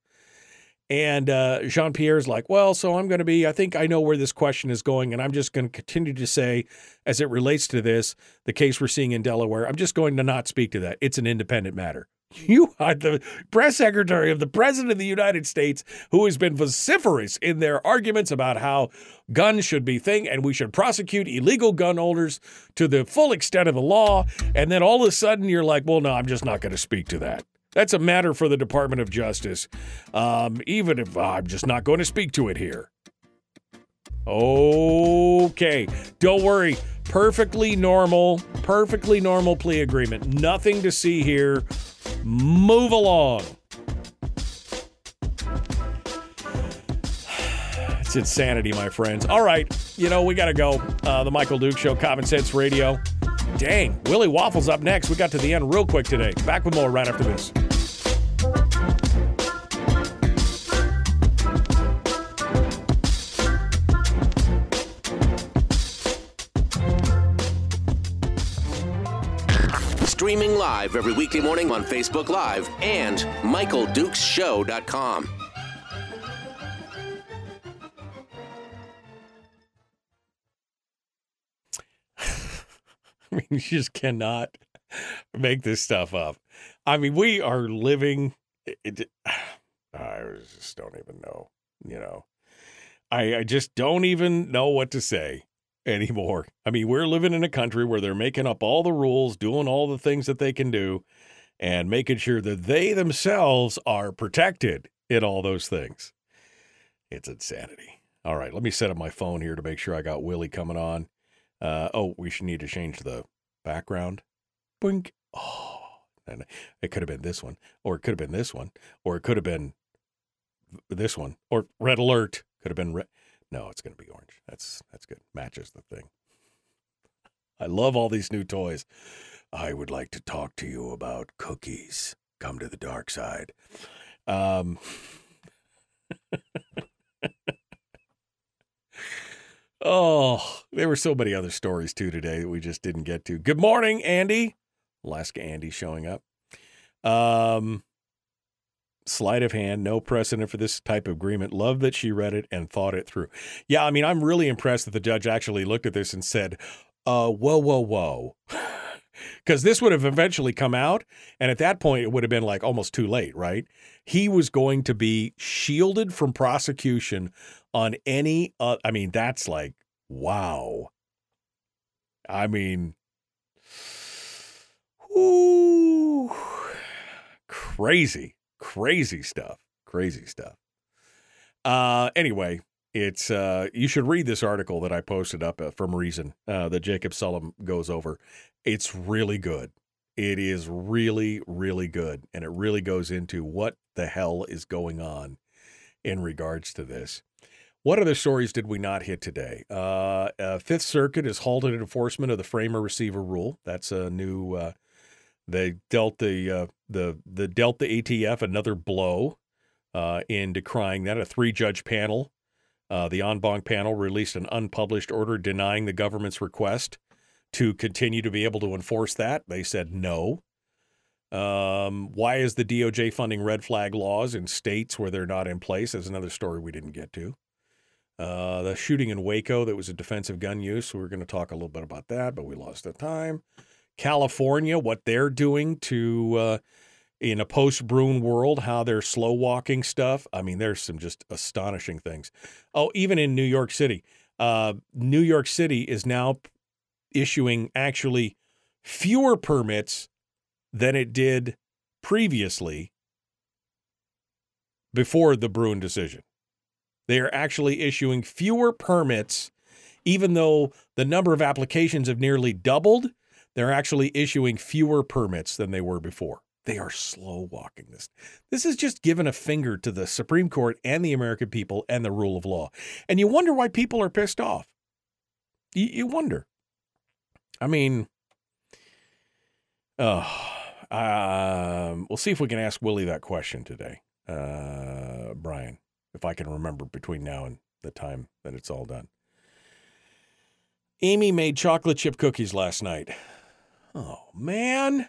And uh, Jean Pierre's like, well, so I'm going to be, I think I know where this question is going. And I'm just going to continue to say, as it relates to this, the case we're seeing in Delaware, I'm just going to not speak to that. It's an independent matter. You are the press secretary of the President of the United States who has been vociferous in their arguments about how guns should be thing and we should prosecute illegal gun holders to the full extent of the law. And then all of a sudden you're like, well, no, I'm just not going to speak to that. That's a matter for the Department of Justice, um, even if I'm just not going to speak to it here. Okay, don't worry. Perfectly normal, perfectly normal plea agreement. Nothing to see here. Move along. It's insanity, my friends. All right, you know, we got to go. Uh, the Michael Duke Show, Common Sense Radio. Dang, Willie Waffles up next. We got to the end real quick today. Back with more right after this. Live every weekday morning on Facebook Live and MichaelDukesShow.com. I mean, you just cannot make this stuff up. I mean, we are living. It, it, I just don't even know. You know, I, I just don't even know what to say anymore. I mean, we're living in a country where they're making up all the rules, doing all the things that they can do, and making sure that they themselves are protected in all those things. It's insanity. All right, let me set up my phone here to make sure I got Willie coming on. Uh, oh, we should need to change the background. Boink. Oh, and it could have been this one, or it could have been this one, or it could have been this one, or red alert could have been red. No, it's going to be orange. That's that's good. Matches the thing. I love all these new toys. I would like to talk to you about cookies. Come to the dark side. Um, oh, there were so many other stories too today that we just didn't get to. Good morning, Andy. Alaska Andy showing up. Um, sleight of hand, no precedent for this type of agreement. Love that she read it and thought it through. Yeah, I mean, I'm really impressed that the judge actually looked at this and said, uh, whoa, whoa, whoa. Because this would have eventually come out. And at that point, it would have been like almost too late, right? He was going to be shielded from prosecution on any, uh, I mean, that's like, wow. I mean, ooh, crazy crazy stuff crazy stuff uh anyway it's uh you should read this article that i posted up uh, from reason uh that jacob sullum goes over it's really good it is really really good and it really goes into what the hell is going on in regards to this what other stories did we not hit today? Uh, uh, Fifth Circuit has halted enforcement of the frame or receiver rule. That's a new uh, they dealt the uh, the the dealt the ATF another blow uh, in decrying that. A three judge panel, uh, the en banc panel, released an unpublished order denying the government's request to continue to be able to enforce that. They said no. Um, why is the DOJ funding red flag laws in states where they're not in place? Is another story we didn't get to. Uh, the shooting in Waco that was a defensive gun use. We were going to talk a little bit about that, but we lost the time. California, what they're doing to uh, in a post Bruen world, how they're slow walking stuff. I mean, there's some just astonishing things. Oh, even in New York City, uh, New York City is now issuing actually fewer permits than it did previously before the Bruen decision. They are actually issuing fewer permits, even though the number of applications have nearly doubled they're actually issuing fewer permits than they were before. They are slow walking this. This is just giving a finger to the Supreme Court and the American people and the rule of law. And you wonder why people are pissed off. You, you wonder. I mean, uh, um, we'll see if we can ask Willie that question today, uh, Brian, if I can remember between now and the time that it's all done. Amy made chocolate chip cookies last night. Oh, man.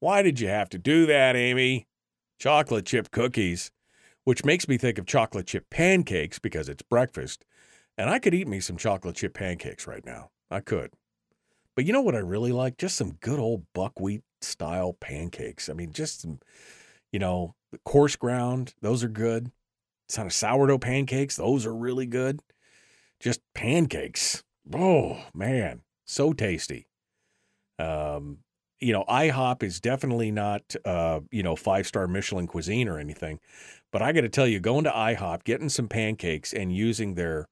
Why did you have to do that, Amy? Chocolate chip cookies, which makes me think of chocolate chip pancakes because it's breakfast. And I could eat me some chocolate chip pancakes right now. I could. But you know what I really like? Just some good old buckwheat style pancakes. I mean, just some, you know, coarse ground, those are good. It's Kind of sourdough pancakes, those are really good. Just pancakes. Oh man, so tasty. Um, you know, IHOP is definitely not uh, you know, five star Michelin cuisine or anything. But I gotta tell you, going to IHOP, getting some pancakes and using their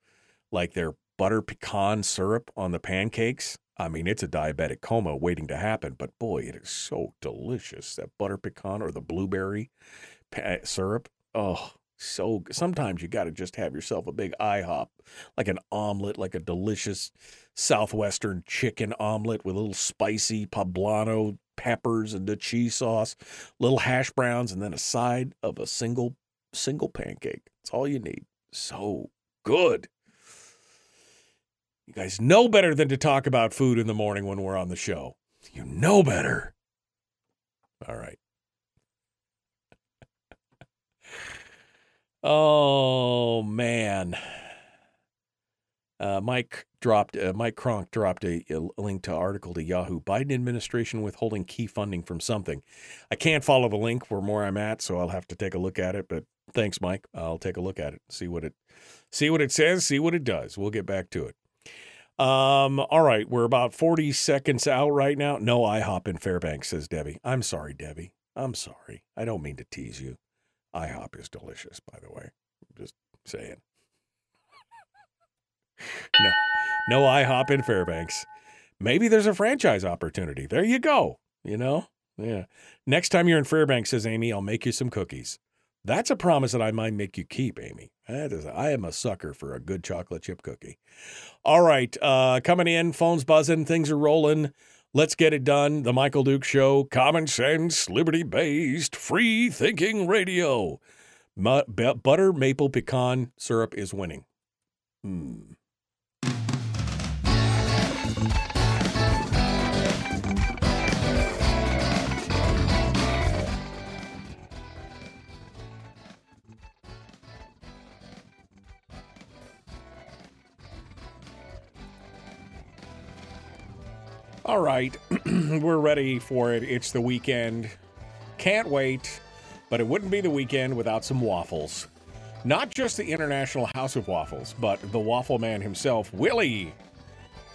like their butter pecan syrup on the pancakes. I mean, it's a diabetic coma waiting to happen, but boy, it is so delicious. That butter pecan or the blueberry syrup. Oh, so sometimes you got to just have yourself a big IHOP, like an omelet, like a delicious southwestern chicken omelet with a little spicy poblano peppers and the cheese sauce, little hash browns, and then a side of a single single pancake. That's all you need. So good. You guys know better than to talk about food in the morning when we're on the show. You know better. All right. Oh man. Uh, Mike dropped. Uh, Mike Kronk dropped a, a link to article to Yahoo. Biden administration withholding key funding from something. I can't follow the link where more I'm at, so I'll have to take a look at it. But thanks, Mike. I'll take a look at it. See what it. See what it says. See what it does. We'll get back to it. Um. All right. We're about 40 seconds out right now. No IHOP in Fairbanks, says Debbie. I'm sorry, Debbie. I'm sorry. I don't mean to tease you. IHOP is delicious, by the way. I'm just saying. no, no IHOP in Fairbanks. Maybe there's a franchise opportunity. There you go. You know? Yeah. Next time you're in Fairbanks, says Amy, I'll make you some cookies. That's a promise that I might make you keep, Amy. That is, I am a sucker for a good chocolate chip cookie. All right. Uh, coming in, phones buzzing, things are rolling. Let's get it done. The Michael Duke Show, common sense, liberty based, free thinking radio. Butter maple pecan syrup is winning. Hmm. All right, we're ready for it. It's the weekend. Can't wait, but it wouldn't be the weekend without some waffles. Not just the International House of Waffles, but the waffle man himself, Willie.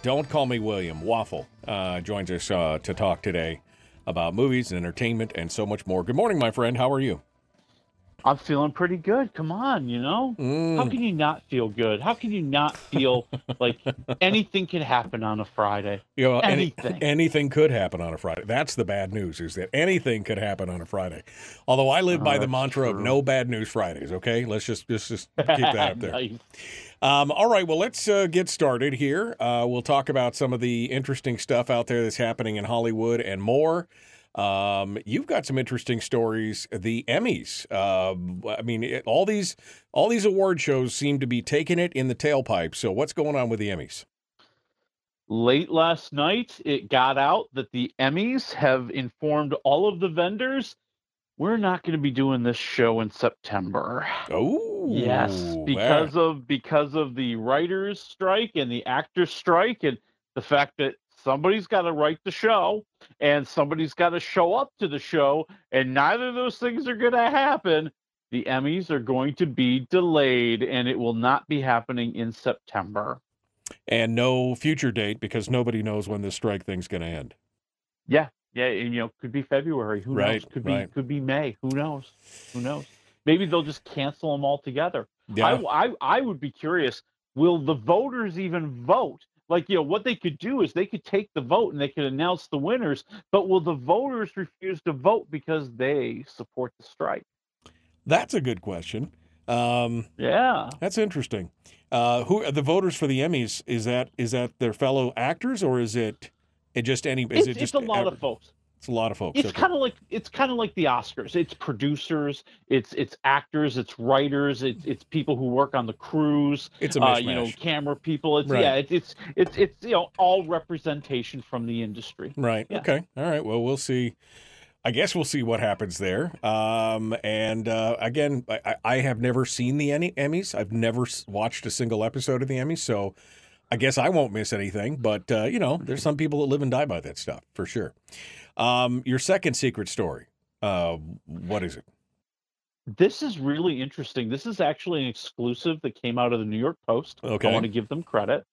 Don't call me William. Waffle uh, joins us uh, to talk today about movies and entertainment and so much more. Good morning, my friend. How are you? I'm feeling pretty good. Come on, you know? Mm. How can you not feel good? How can you not feel like anything could happen on a Friday? You know, any- anything. anything could happen on a Friday. That's the bad news, is that anything could happen on a Friday. Although I live Oh, by the mantra of no bad news Fridays. Okay, let's just just just keep that up there. Nice. Um, all right, well, let's uh, get started here. Uh, we'll talk about some of the interesting stuff out there that's happening in Hollywood and more. Um, you've got some interesting stories. The Emmys. Uh, I mean, it, all these all these award shows seem to be taking it in the tailpipe. So, what's going on with the Emmys? Late last night, it got out that the Emmys have informed all of the vendors we're not going to be doing this show in September. Oh, yes, because of because of the writers' strike and the actors' strike, and the fact that somebody's got to write the show and somebody's got to show up to the show, and neither of those things are going to happen. The Emmys are going to be delayed, and it will not be happening in September. and no future date because nobody knows when this strike thing's going to end. Yeah, yeah, and, you know, could be February. Who Right, knows? Could right. be could be May. Who knows? Who knows? Maybe they'll just cancel them altogether. Yeah. I, I I would be curious. Will the voters even vote? Like, you know, what they could do is they could take the vote and they could announce the winners, but will the voters refuse to vote because they support the strike? That's a good question. Um, yeah, that's interesting. Uh, who the voters for the Emmys? Is that is that their fellow actors or is it it just any? Is It's, it it's just a lot of folks. It's a lot of folks. It's okay. kind of like it's kind of like the Oscars. It's producers, it's it's actors, it's writers, it's it's people who work on the crews. It's a uh, you know camera people. It's Right. yeah, it's, it's it's it's you know all representation from the industry. Right. Yeah. Okay. All right. Well, we'll see. I guess we'll see what happens there. Um, and uh, again, I, I- have never seen the Emmy- Emmys. I've never watched a single episode of the Emmys, so I guess I won't miss anything, but uh, you know, there's some people that live and die by that stuff for sure. Um, your second secret story, uh, what is it? This is really interesting. This is actually an exclusive that came out of the New York Post. Okay. I want to give them credit.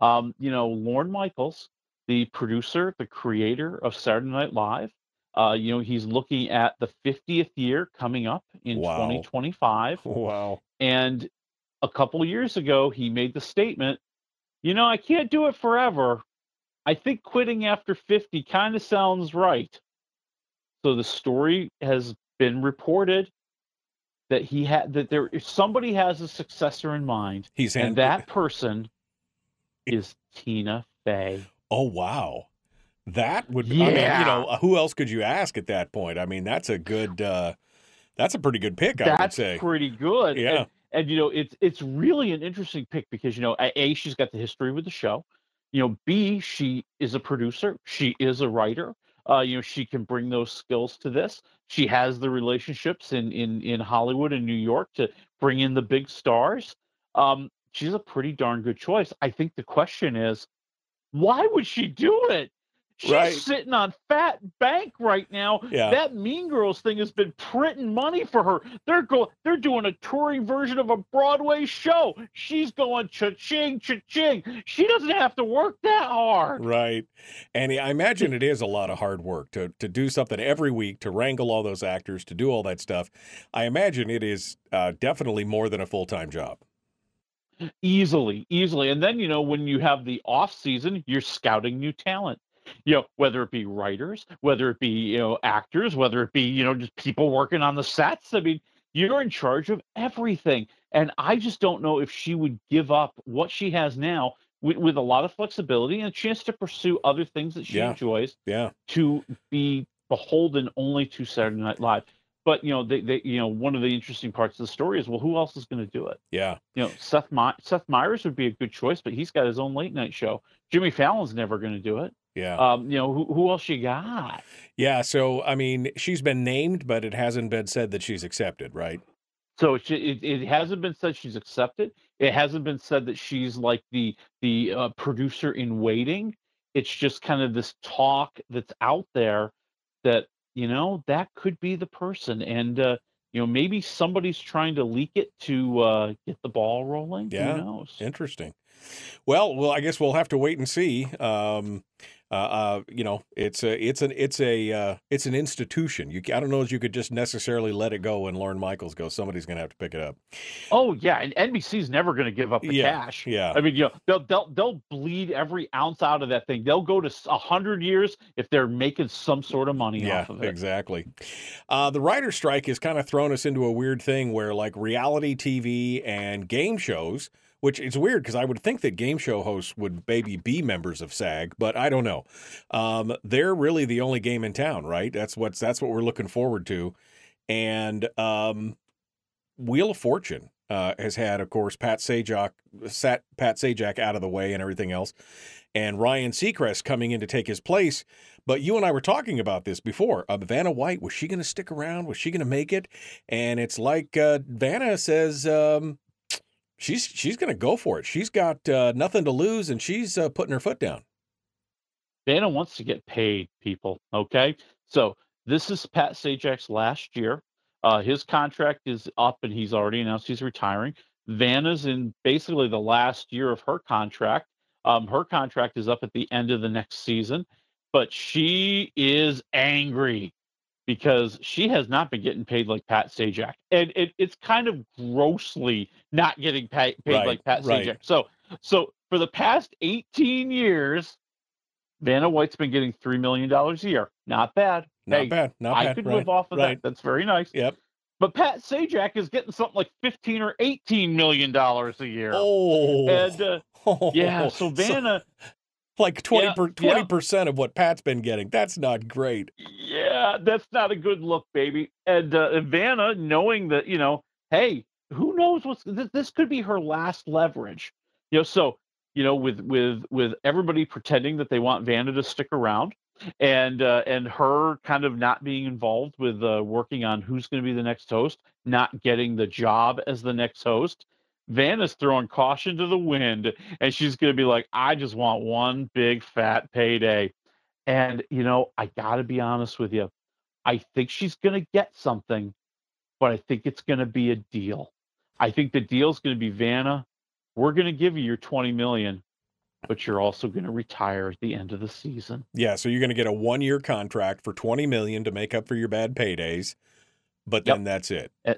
Um, you know, Lorne Michaels, the producer, the creator of Saturday Night Live, uh, you know, he's looking at the 50th year coming up in Wow. 2025. Wow. And a couple of years ago, he made the statement, you know, I can't do it forever. I think quitting after 50 kind of sounds right. So the story has been reported that he had that there if somebody has a successor in mind, He's and that person is Tina Fey. Oh wow, that would. be I mean, you know, who else could you ask at that point? I mean, that's a good. Uh, that's a pretty good pick, I would That's say. pretty good. Yeah. And, and you know, it's it's really an interesting pick because you know, a, she's got the history with the show. You know, B she is a producer. She is a writer. Uh, you know, she can bring those skills to this. She has the relationships in in in Hollywood and New York to bring in the big stars. Um, she's a pretty darn good choice. I think the question is, why would she do it? She's Right. sitting on fat bank right now. Yeah. That Mean Girls thing has been printing money for her. They're go they're doing a touring version of a Broadway show. She's going cha-ching, cha-ching. She doesn't have to work that hard. Right. And I imagine it is a lot of hard work to to do something every week to wrangle all those actors to do all that stuff. I imagine it is uh, definitely more than a full time job. Easily, easily. And then, you know, when you have the off season, you're scouting new talent. You know, whether it be writers, whether it be, you know, actors, whether it be, you know, just people working on the sets. I mean, you're in charge of everything. And I just don't know if she would give up what she has now with, with a lot of flexibility and a chance to pursue other things that she Yeah. enjoys Yeah. to be beholden only to Saturday Night Live. But you know, they, they you know, one of the interesting parts of the story is well, who else is going to do it? Yeah. You know, Seth My- Seth Meyers would be a good choice, but he's got his own late night show. Jimmy Fallon's never going to do it. Yeah. Um, you know, who who else you got? Yeah. So I mean, she's been named, but it hasn't been said that she's accepted, right? So it, it it hasn't been said she's accepted. It hasn't been said that she's like the the uh, producer in waiting. It's just kind of this talk that's out there that you know that could be the person, and uh, you know maybe somebody's trying to leak it to uh, get the ball rolling. Yeah. Who knows? Interesting. Well, well, I guess we'll have to wait and see. Um, uh, uh, you know, it's a, it's an, it's a, uh, it's an institution. You, I don't know if you could just necessarily let it go and Lorne Michaels go. Somebody's going to have to pick it up. Oh yeah, and NBC's never going to give up the Yeah, cash. yeah. I mean, you know, they'll they'll they'll bleed every ounce out of that thing. They'll go to a hundred years if they're making some sort of money Yeah, off of it. exactly. Uh, the writer strike has kind of thrown us into a weird thing where, like, reality TV and game shows, which it's weird because I would think that game show hosts would maybe be members of SAG, but I don't know. Um, they're really the only game in town, right? That's what's that's what we're looking forward to. And um, Wheel of Fortune uh, has had, of course, Pat Sajak, sat Pat Sajak out of the way and everything else, and Ryan Seacrest coming in to take his place. But you and I were talking about this before. Uh, Vanna White was she going to stick around? Was she going to make it? And it's like uh, Vanna says um, she's she's going to go for it. She's got uh, nothing to lose, and she's uh, putting her foot down. Vanna wants to get paid, people. Okay, so this is Pat Sajak's last year. Uh, his contract is up, and he's already announced he's retiring. Vanna's in basically the last year of her contract. Um, her contract is up at the end of the next season, but she is angry because she has not been getting paid like Pat Sajak, and it, it's kind of grossly not getting paid, paid Right, like Pat right. Sajak. So, so for the past 18 years, Vanna White's been getting three million dollars a year. Not bad. Not Hey, bad. Not I bad. could right, live off of that. That's very nice. Yep. But Pat Sajak is getting something like 15 or 18 million dollars a year. Oh. And uh, yeah, so Vanna, like twenty Yeah, per yeah. percent of what Pat's been getting. That's not great. yeah, that's not a good look, baby. And uh, Vanna, knowing that, you know, hey, who knows what's this, this could be her last leverage. You know, so you know, with with with everybody pretending that they want Vanna to stick around, and uh, and her kind of not being involved with uh, working on who's going to be the next host, not getting the job as the next host. Vanna's throwing caution to the wind, and she's going to be like, I just want one big fat payday. And, you know, I got to be honest with you. I think she's going to get something, but I think it's going to be a deal. I think the deal's going to be Vanna. We're going to give you your 20 million, but you're also going to retire at the end of the season. Yeah, so you're going to get a one year contract for 20 million to make up for your bad paydays, but then that's it. Eh,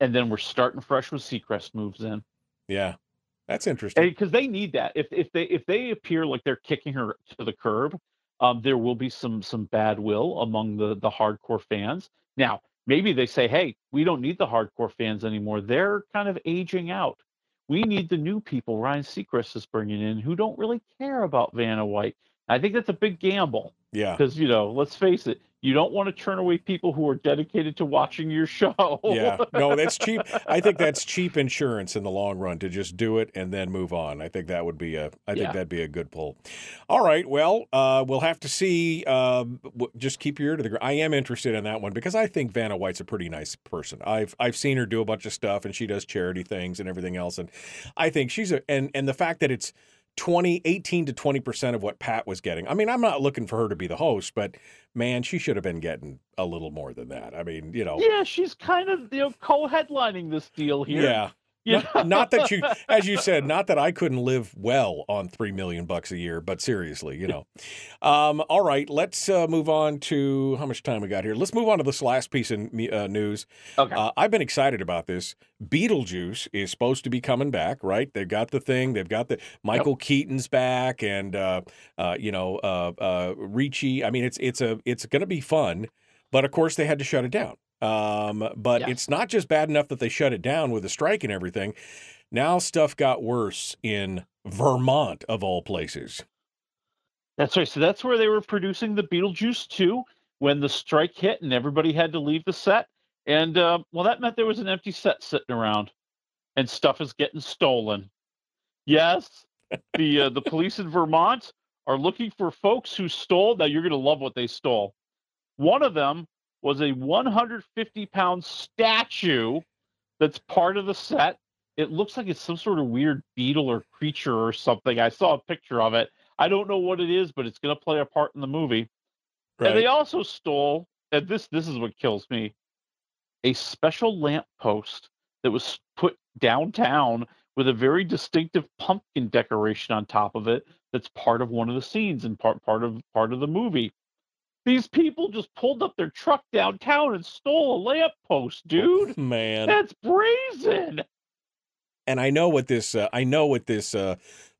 And, then we're starting fresh with Seacrest moves in. Yeah, that's interesting. because they need that. If if they if they appear like they're kicking her to the curb, um, there will be some some bad will among the the hardcore fans. Now, maybe they say, "Hey, we don't need the hardcore fans anymore. They're kind of aging out. We need the new people Ryan Seacrest is bringing in who don't really care about Vanna White." I think that's a big gamble. Yeah. Because you know, let's face it, you don't want to turn away people who are dedicated to watching your show. yeah, no, that's cheap. I think that's cheap insurance in the long run to just do it and then move on. I think that would be a. I think Yeah. that'd be a good pull. All right, well, uh, we'll have to see. Um, w- just keep your ear to the ground. I am interested in that one because I think Vanna White's a pretty nice person. I've I've seen her do a bunch of stuff and she does charity things and everything else, and I think she's a and and the fact that it's. 20 18 to 20% of what Pat was getting. I mean, I'm not looking for her to be the host, but man, she should have been getting a little more than that. I mean, you know, Yeah, she's kind of you know co-headlining this deal here. Yeah. Not, not that you, as you said, not that I couldn't live well on three million bucks a year, but seriously, you know. Um, all right, let's uh, move on to how much time we got here. Let's move on to this last piece of uh, news. Okay. Uh, I've been excited about this. Beetlejuice is supposed to be coming back, right? They've got the thing. They've got the Michael Keaton's back, and uh, uh, you know, uh, uh, Ricci. I mean, it's it's a it's going to be fun, but of course they had to shut it down. Um, but it's not just bad enough that they shut it down with the strike and everything. Now stuff got worse in Vermont, of all places. That's right. So that's where they were producing the Beetlejuice 2 when the strike hit and everybody had to leave the set. And uh, well, that meant there was an empty set sitting around, and stuff is getting stolen. Yes, the uh, the police in Vermont are looking for folks who stole. Now you're going to love what they stole. One of them was a 150 pound statue that's part of the set. It looks like it's some sort of weird beetle or creature or something. I saw a picture of it. I don't know what it is, but it's going to play a part in the movie. And they also stole, and this this is what kills me, a special lamp post that was put downtown with a very distinctive pumpkin decoration on top of it. That's part of one of the scenes and part part of part of the movie. These people just pulled up their truck downtown and stole a lamp post, dude. Man. That's brazen. and I know what this uh, I know what this uh,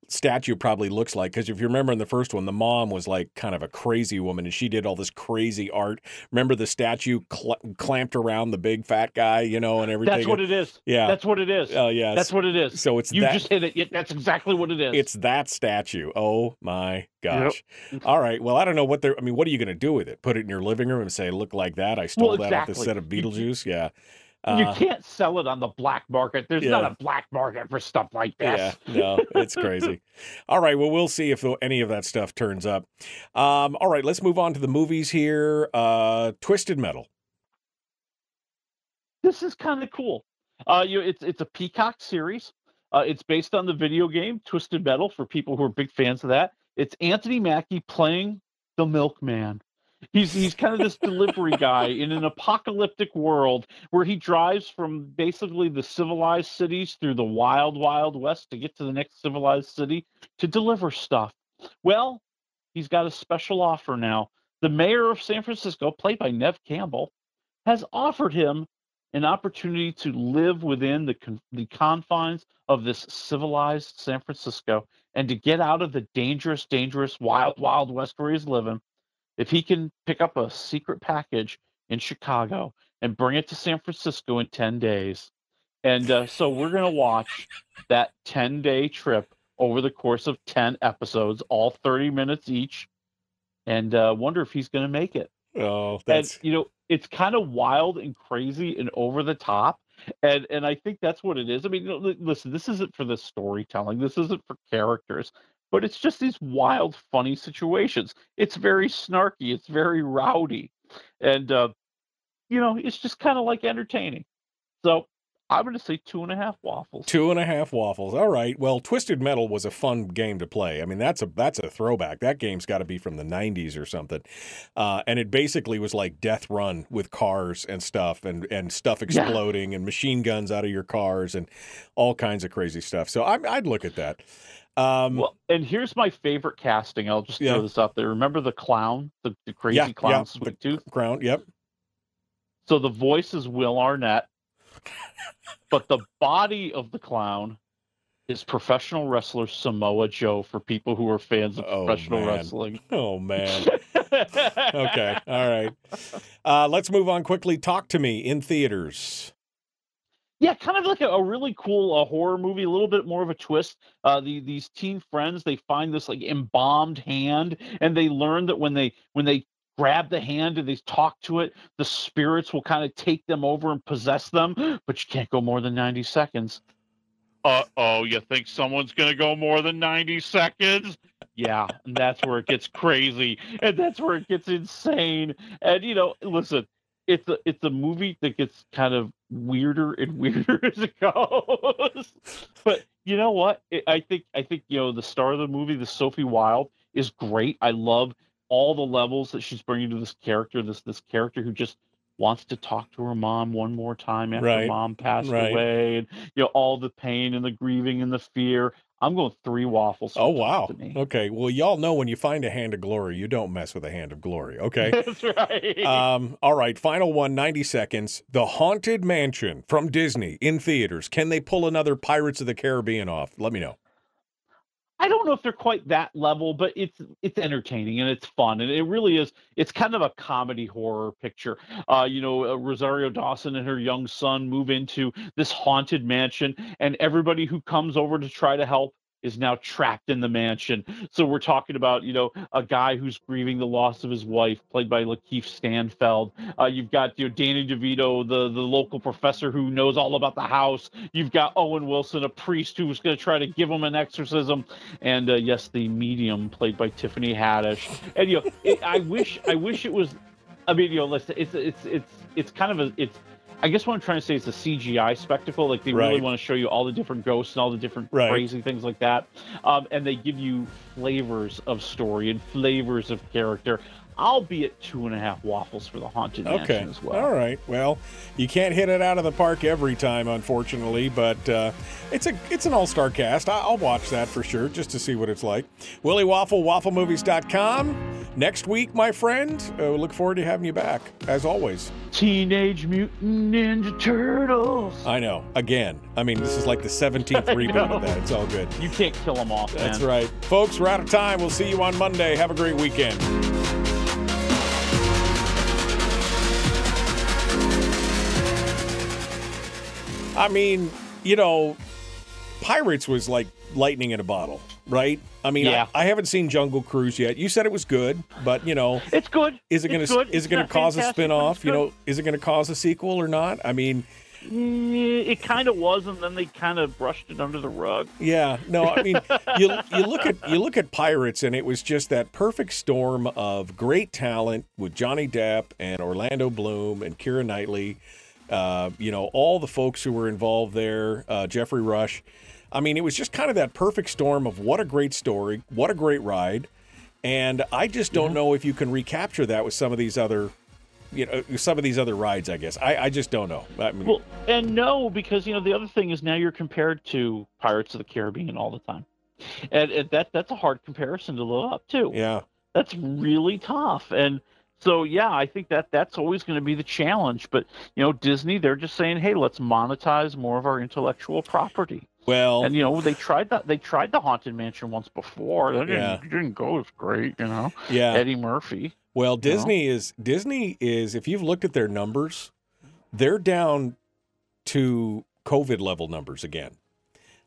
statue probably looks like because if you remember in the first one, the mom was like kind of a crazy woman and she did all this crazy art. Remember the statue cl- clamped around the big fat guy, you know, and everything. That's what it is. Yeah, That's what it is. Oh yeah, That's what it is. So it's You that. just hit it. That's exactly what it is. It's that statue. Oh my gosh. All right. Well, I don't know what they're. I mean, what are you going to do with it? Put it in your living room and say, "Look like that. I stole Well, that off the set of Beetlejuice." Yeah. You Uh, can't sell it on the black market. There's not a black market for stuff like this. Yeah, no, it's crazy. all right, well, we'll see if any of that stuff turns up. Um, all right, let's move on to the movies here. Uh, Twisted Metal. this is kind of cool. Uh, you, it's it's a Peacock series. Uh, it's based on the video game Twisted Metal for people who are big fans of that. It's Anthony Mackie playing the Milkman. He's he's kind of this delivery guy in an apocalyptic world where he drives from basically the civilized cities through the wild wild west to get to the next civilized city to deliver stuff. Well, he's got a special offer now. The mayor of San Francisco, played by Neve Campbell, has offered him an opportunity to live within the the confines of this civilized San Francisco and to get out of the dangerous, dangerous wild, wild west where he's living. If he can pick up a secret package in Chicago and bring it to San Francisco in ten days, and uh, so we're gonna watch that ten day trip over the course of ten episodes, all thirty minutes each, and uh, wonder if he's gonna make it. Oh, that's and you know it's kind of wild and crazy and over the top and and i think that's what it is. I mean you know, listen this isn't for the storytelling. This isn't for characters but it's just these wild funny situations it's very snarky it's very rowdy and uh you know it's just kind of like entertaining so I'm going to say two and a half waffles. Two and a half waffles. All right. Well, Twisted Metal was a fun game to play. I mean, that's a that's a throwback. That game's got to be from the '90s or something. Uh, and it basically was like Death Run with cars and stuff, and and stuff exploding, and machine guns out of your cars, and all kinds of crazy stuff. So I, I'd look at that. Um, Well, and here's my favorite casting. I'll just Yeah. throw this out there. Remember the clown, the, the crazy yeah, clown, yeah, Sweet Tooth? Crown. Yep. So the voice is Will Arnett, but the body of the clown is professional wrestler Samoa Joe for people who are fans of professional man. wrestling. Oh man. okay. All right. Uh, let's move on quickly. Talk to me in theaters. Yeah, kind of like a, a really cool uh, horror movie, a little bit more of a twist. Uh, the, these teen friends they find this like embalmed hand, and they learn that when they when they grab the hand and they talk to it, the spirits will kind of take them over and possess them. But you can't go more than ninety seconds. Uh oh, you think someone's gonna go more than ninety seconds? Yeah, and that's where it gets crazy, and that's where it gets insane. And you know, listen, it's a it's a movie that gets kind of weirder and weirder as it goes. but you know what? It, I think I think you know the star of the movie, the Sophie Wilde, is great. I love all the levels that she's bringing to this character. This this character who just wants to talk to her mom one more time after Right, mom passed right. away, and you know all the pain and the grieving and the fear. I'm going three waffles. Oh wow. Okay. Well, y'all know when you find a hand of glory, you don't mess with a hand of glory. Okay. That's right. Um, all right, final one, 90 seconds. The Haunted Mansion from Disney in theaters. Can they pull another Pirates of the Caribbean off? Let me know. I don't know if they're quite that level, but it's it's entertaining and it's fun, and it really is. It's kind of a comedy horror picture. Uh, you know, uh, Rosario Dawson and her young son move into this haunted mansion, and everybody who comes over to try to help is now trapped in the mansion. So we're talking about, you know, a guy who's grieving the loss of his wife, played by LaKeith Stanfield. Uh, you've got, you know, Danny DeVito, the the local professor who knows all about the house. You've got Owen Wilson, a priest who's going to try to give him an exorcism, and uh, yes, the medium, played by Tiffany Haddish. And you know, it, I wish, I wish it was. I mean, you know, listen, it's it's it's it's kind of a it's. I guess what I'm trying to say is a CGI spectacle. Like they really want to show you all the different ghosts and all the different Right. crazy things like that, um, and they give you flavors of story and flavors of character. I'll be at two and a half waffles for the haunted Okay. mansion as well. All right. Well, you can't hit it out of the park every time, unfortunately, but uh, it's a it's an all star cast. I- I'll watch that for sure, just to see what it's like. Willie Waffle, wafflemovies.com. Next week, my friend. Uh, look forward to having you back, as always. Teenage Mutant Ninja Turtles. I know. Again, I mean, this is like the 17th reboot of that. It's all good. You can't kill them off. That's man. right. Folks, we're out of time. We'll see you on Monday. Have a great weekend. I mean, you know, Pirates was like lightning in a bottle, right? I mean, Yeah. I, I haven't seen Jungle Cruise yet. You said it was good, but you know, It's good. is it going to is it going to cause a spin-off? You know, is it going to cause a sequel or not? I mean, Mm, It kind of was, and then they kind of brushed it under the rug. Yeah, no, I mean, you you look at you look at Pirates, and it was just that perfect storm of great talent with Johnny Depp and Orlando Bloom and Keira Knightley. Uh, you know, all the folks who were involved there, uh, Geoffrey Rush. I mean, it was just kind of that perfect storm of what a great story, what a great ride, and I just don't know if you can recapture that with some of these other, you know, some of these other rides. I guess I, I just don't know. I mean, Well, and no, because you know the other thing is now you're compared to Pirates of the Caribbean all the time, and, and that that's a hard comparison to live up to. yeah. That's really tough, and so yeah, I think that that's always going to be the challenge. But you know, Disney, they're just saying, hey, let's monetize more of our intellectual property. Well, And you know, they tried that. They tried the Haunted Mansion once before. That didn't, Yeah. didn't go as great, you know. Yeah. Eddie Murphy. Well, you know? Disney is Disney is if you've looked at their numbers, they're down to COVID level numbers again.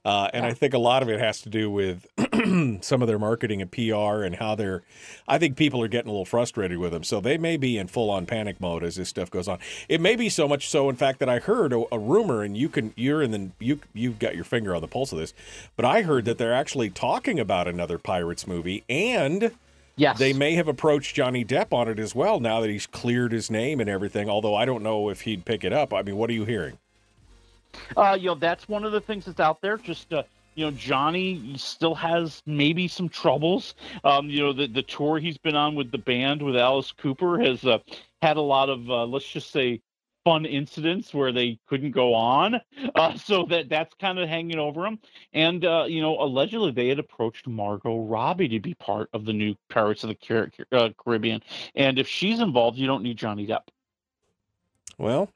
Uh, and I think a lot of it has to do with some of their marketing and PR and how they're. I think people are getting a little frustrated with them, so they may be in full on panic mode as this stuff goes on. It may be so much so, in fact, that I heard a, a rumor, and you can you're in the you you've got your finger on the pulse of this, but I heard that they're actually talking about another Pirates movie, and Yes. they may have approached Johnny Depp on it as well now that he's cleared his name and everything. Although I don't know if he'd pick it up. I mean, what are you hearing? Uh, you know, that's one of the things that's out there. Just uh, you know, Johnny still has maybe some troubles. Um, you know, the the tour he's been on with the band with Alice Cooper has uh, had a lot of uh, let's just say fun incidents where they couldn't go on. Uh, so that that's kind of hanging over him. And uh, you know, allegedly they had approached Margot Robbie to be part of the new Pirates of the Car- Caribbean. And if she's involved, you don't need Johnny Depp. Well,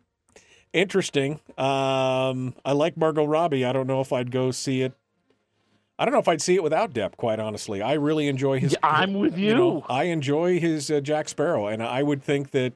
interesting. Um, I like Margot Robbie. I don't know if I'd go see it. I don't know if I'd see it without Depp. Quite honestly, I really enjoy his. I'm with you. know, I enjoy his uh, Jack Sparrow, and I would think that.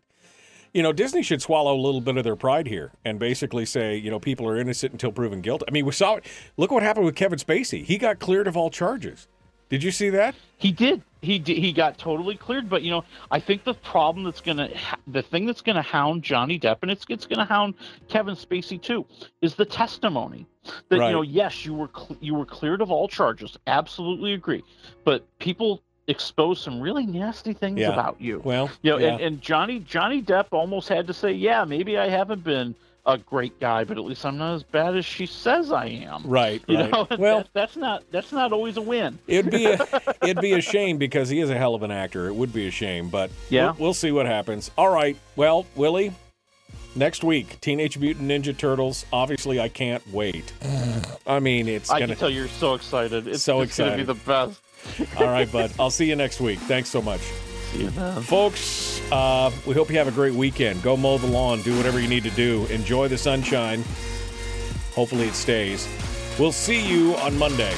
You know, Disney should swallow a little bit of their pride here and basically say, you know, people are innocent until proven guilty. I mean, we saw it. Look what happened with Kevin Spacey. He got cleared of all charges. Did you see that? He did. He he got totally cleared. But you know, I think the problem that's gonna, the thing that's gonna hound Johnny Depp, and it's it's gonna hound Kevin Spacey too, is the testimony. That Right. you know, yes, you were cl- you were cleared of all charges. Absolutely agree. But people exposed some really nasty things Yeah. about you. Well, you know, yeah. and, and Johnny Johnny Depp almost had to say, yeah, maybe I haven't been a great guy, but at least I'm not as bad as she says I am. Right, You right. know, Well- that, that's not that's not always a win. It'd be a it'd be a shame because he is a hell of an actor. It would be a shame, but Yeah. we'll, we'll see what happens. All right. Well, Willie, next week, Teenage Mutant Ninja Turtles. Obviously, I can't wait. I mean, it's I gonna. can tell you're so excited. It's, So it's gonna be the best. All right, bud. I'll see you next week. Thanks so much. See you then. Folks, uh, we hope you have a great weekend. Go mow the lawn, do whatever you need to do. Enjoy the sunshine. Hopefully, it stays. We'll see you on Monday.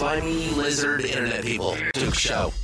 Slimy lizard internet people. Duke Show.